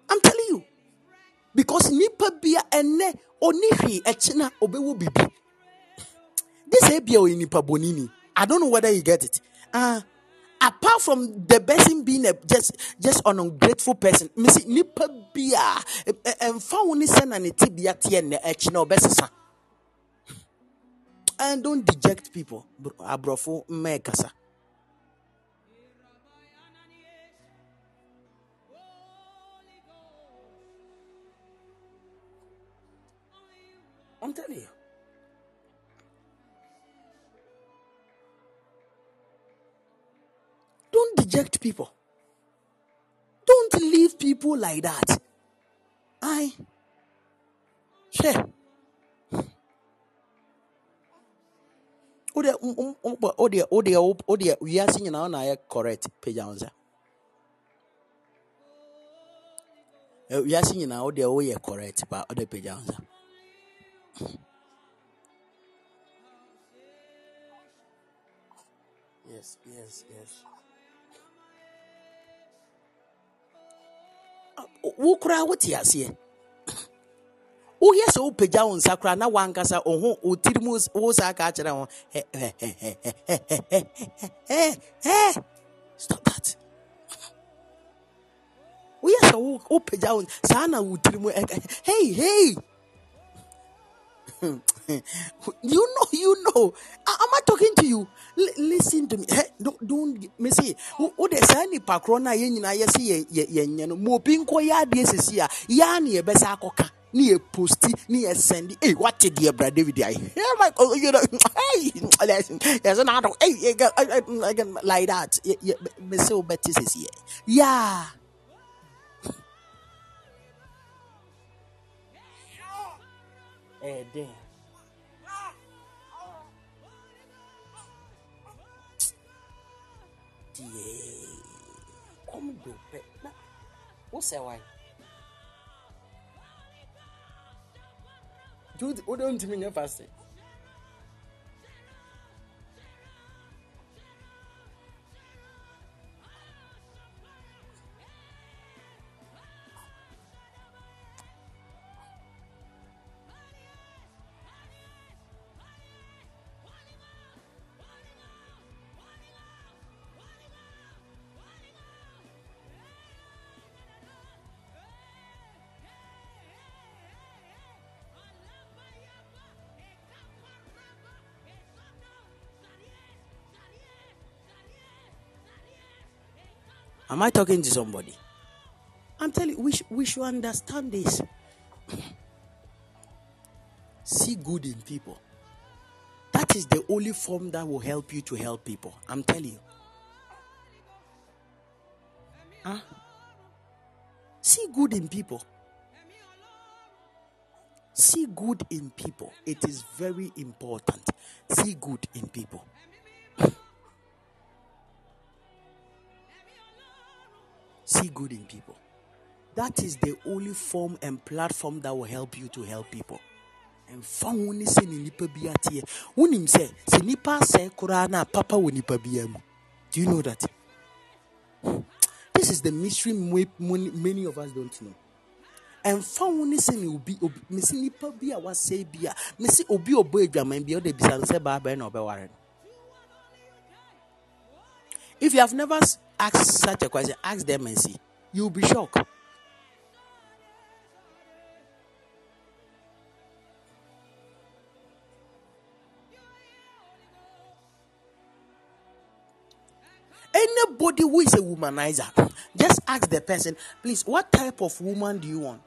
I'm telling you. Because nipa bia ɛnɛ ɔni hwee ɔbɛwɔ bibi. This ebia ɔyɛ nipa bonini. I don't know whether you get it. Uh, apart from the person being a just just an ungrateful person misi nipa bia ɛnfa wo ne sɛ na ne ti ɔbɛsesa and don't deject people bro- ah, aborɔfo mma ɛkasa I'm telling you. Don't deject people. Don't leave people like that. I share. Odeɛ mm, mm, mm, bɔ- odeɛ odeɛ wo- odeɛ wiase nyinaa na ayɛ correct pagya wo nsa. Eh, Wiase nyinaa odeɛ woyɛ correct pa ɔde pagya wo nsa. Yes, yes, yes. Ah, Wo koraa wote aseɛ. woyɛ sɛ wopagya wo nsa koraa na wankasa ɔho ɔtiri mu wo saa ka akyerɛ ho stop that. Woyɛ sɛ wopagya wo saa na wo tiri mu eh, eh, hey hey. You know you know. I, am i talking to you? L- listen to me. Hey, don't, don't me see. Wode saa nipa korɔ no a yɛ nyinaa yɛ sɛ yɛnyɛ no ma obi nkɔ yɛ adeɛ sesi a yɛa ne yɛbɛsa akɔka. Ni a posti ne sendi. sɛndi what did the bra david I hear my oh, you know hey yɛsɛ There's another. hey like um, that mese wo bɛte sɛsi Yeah. Eh, damn. Yeah. Come do it. What's wo sɛ Who don't ntumi nyɛ fasting? Am I talking to somebody? I'm telling you, we, sh- we should understand this. See good in people. That is the only form that will help you to help people. I'm telling you. Huh? See good in people. See good in people. It is very important. See good in people. See good in people. That is the only form and platform that will help you to help people. And found when say ni nipa bi ateɛ. Wonim sɛ sɛ nipa asɛe koraa na papa wɔ nipa bi mu. Do you know that? This is the mystery many of us don't know. ɛmfa wo ne sɛ ne obi obi mesi nipa bi a wasɛe bi a mesi obi ɔbɔ adwaman bi a ɔde bisa no sɛ baa bɛn na if you have never asked such a question ask them and see you will be shocked anybody who is a womanizer just ask the person please what type of woman do you want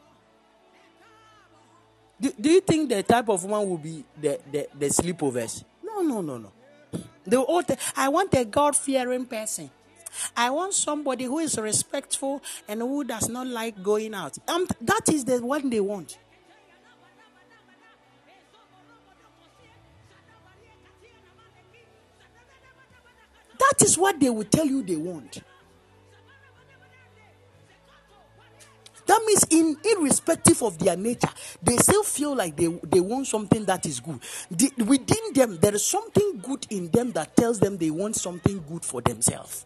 do, do you think the type of woman will be the, the, the sleepovers? No, no, no, no. All tell, I want a God fearing person. I want somebody who is respectful and who does not like going out. Um, that is the one they want. That is what they will tell you they want. That means, in irrespective of their nature, they still feel like they, they want something that is good. The- within them, there is something good in them that tells them they want something good for themselves.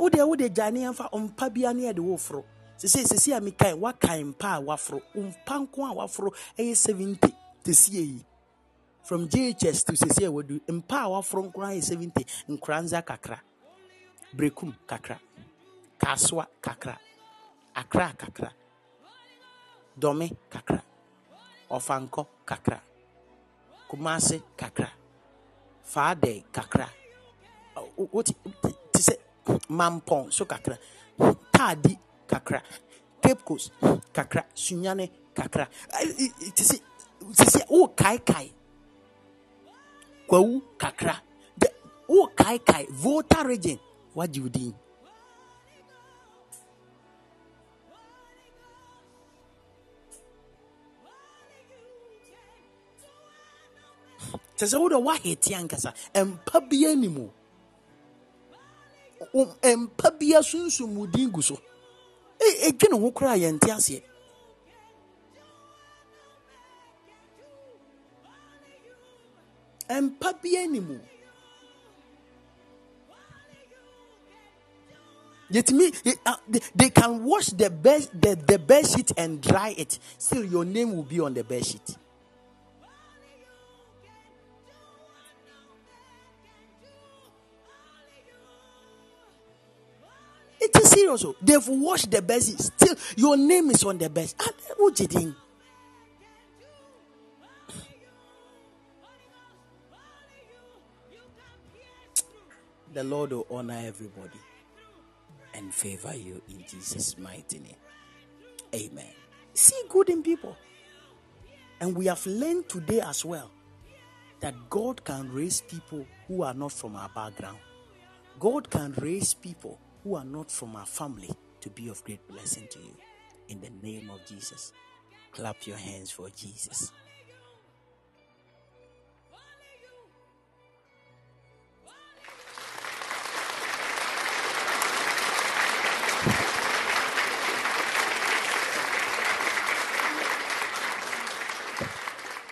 wode wode gyaane amfa ɔmpa bia ne yɛde woforo sese sese a mekan wakan mpa a waforo ɔmpa nko a waforo ɛyɛ 70 tesie yi. From ghs to sese a wadu mpa a waforo nko ayɛ 70 nkranza kakra. Brekum kakra Kaswa kakra. akra kakra. Dome kakra. Ofanko kakra. Kumase kakra. Fade kakra. Oh, oh, what to say? Mampon so kakra. Tadi kakra. Cape kakra. Sunyane kakra. To say, to say, oh, kai kai. Kwawu kakra. Oh, kai kai. Volta region. What do you think? Kyɛ sɛ wode woahete ankasa ɛmpa bia nim o Wo- ɛmpa bia sunsum wo din gu so. Ɛ- ɛdwe ne ho koraa yɛnte aseɛ. Mpa bi anim yɛtumi yɛ- ah, they, they can wash the bed the, the bed sheet and dry it. Still your name will be on the bed sheet it is serious oh. they've washed the best. still your name is on the best. ah the lord will honor everybody and favor you in jesus mighty name amen see good in people and we have learned today as well that god can raise people who are not from our background god can raise people who are not from our family to be of great blessing to you. In the name of jesus clap your hands for jesus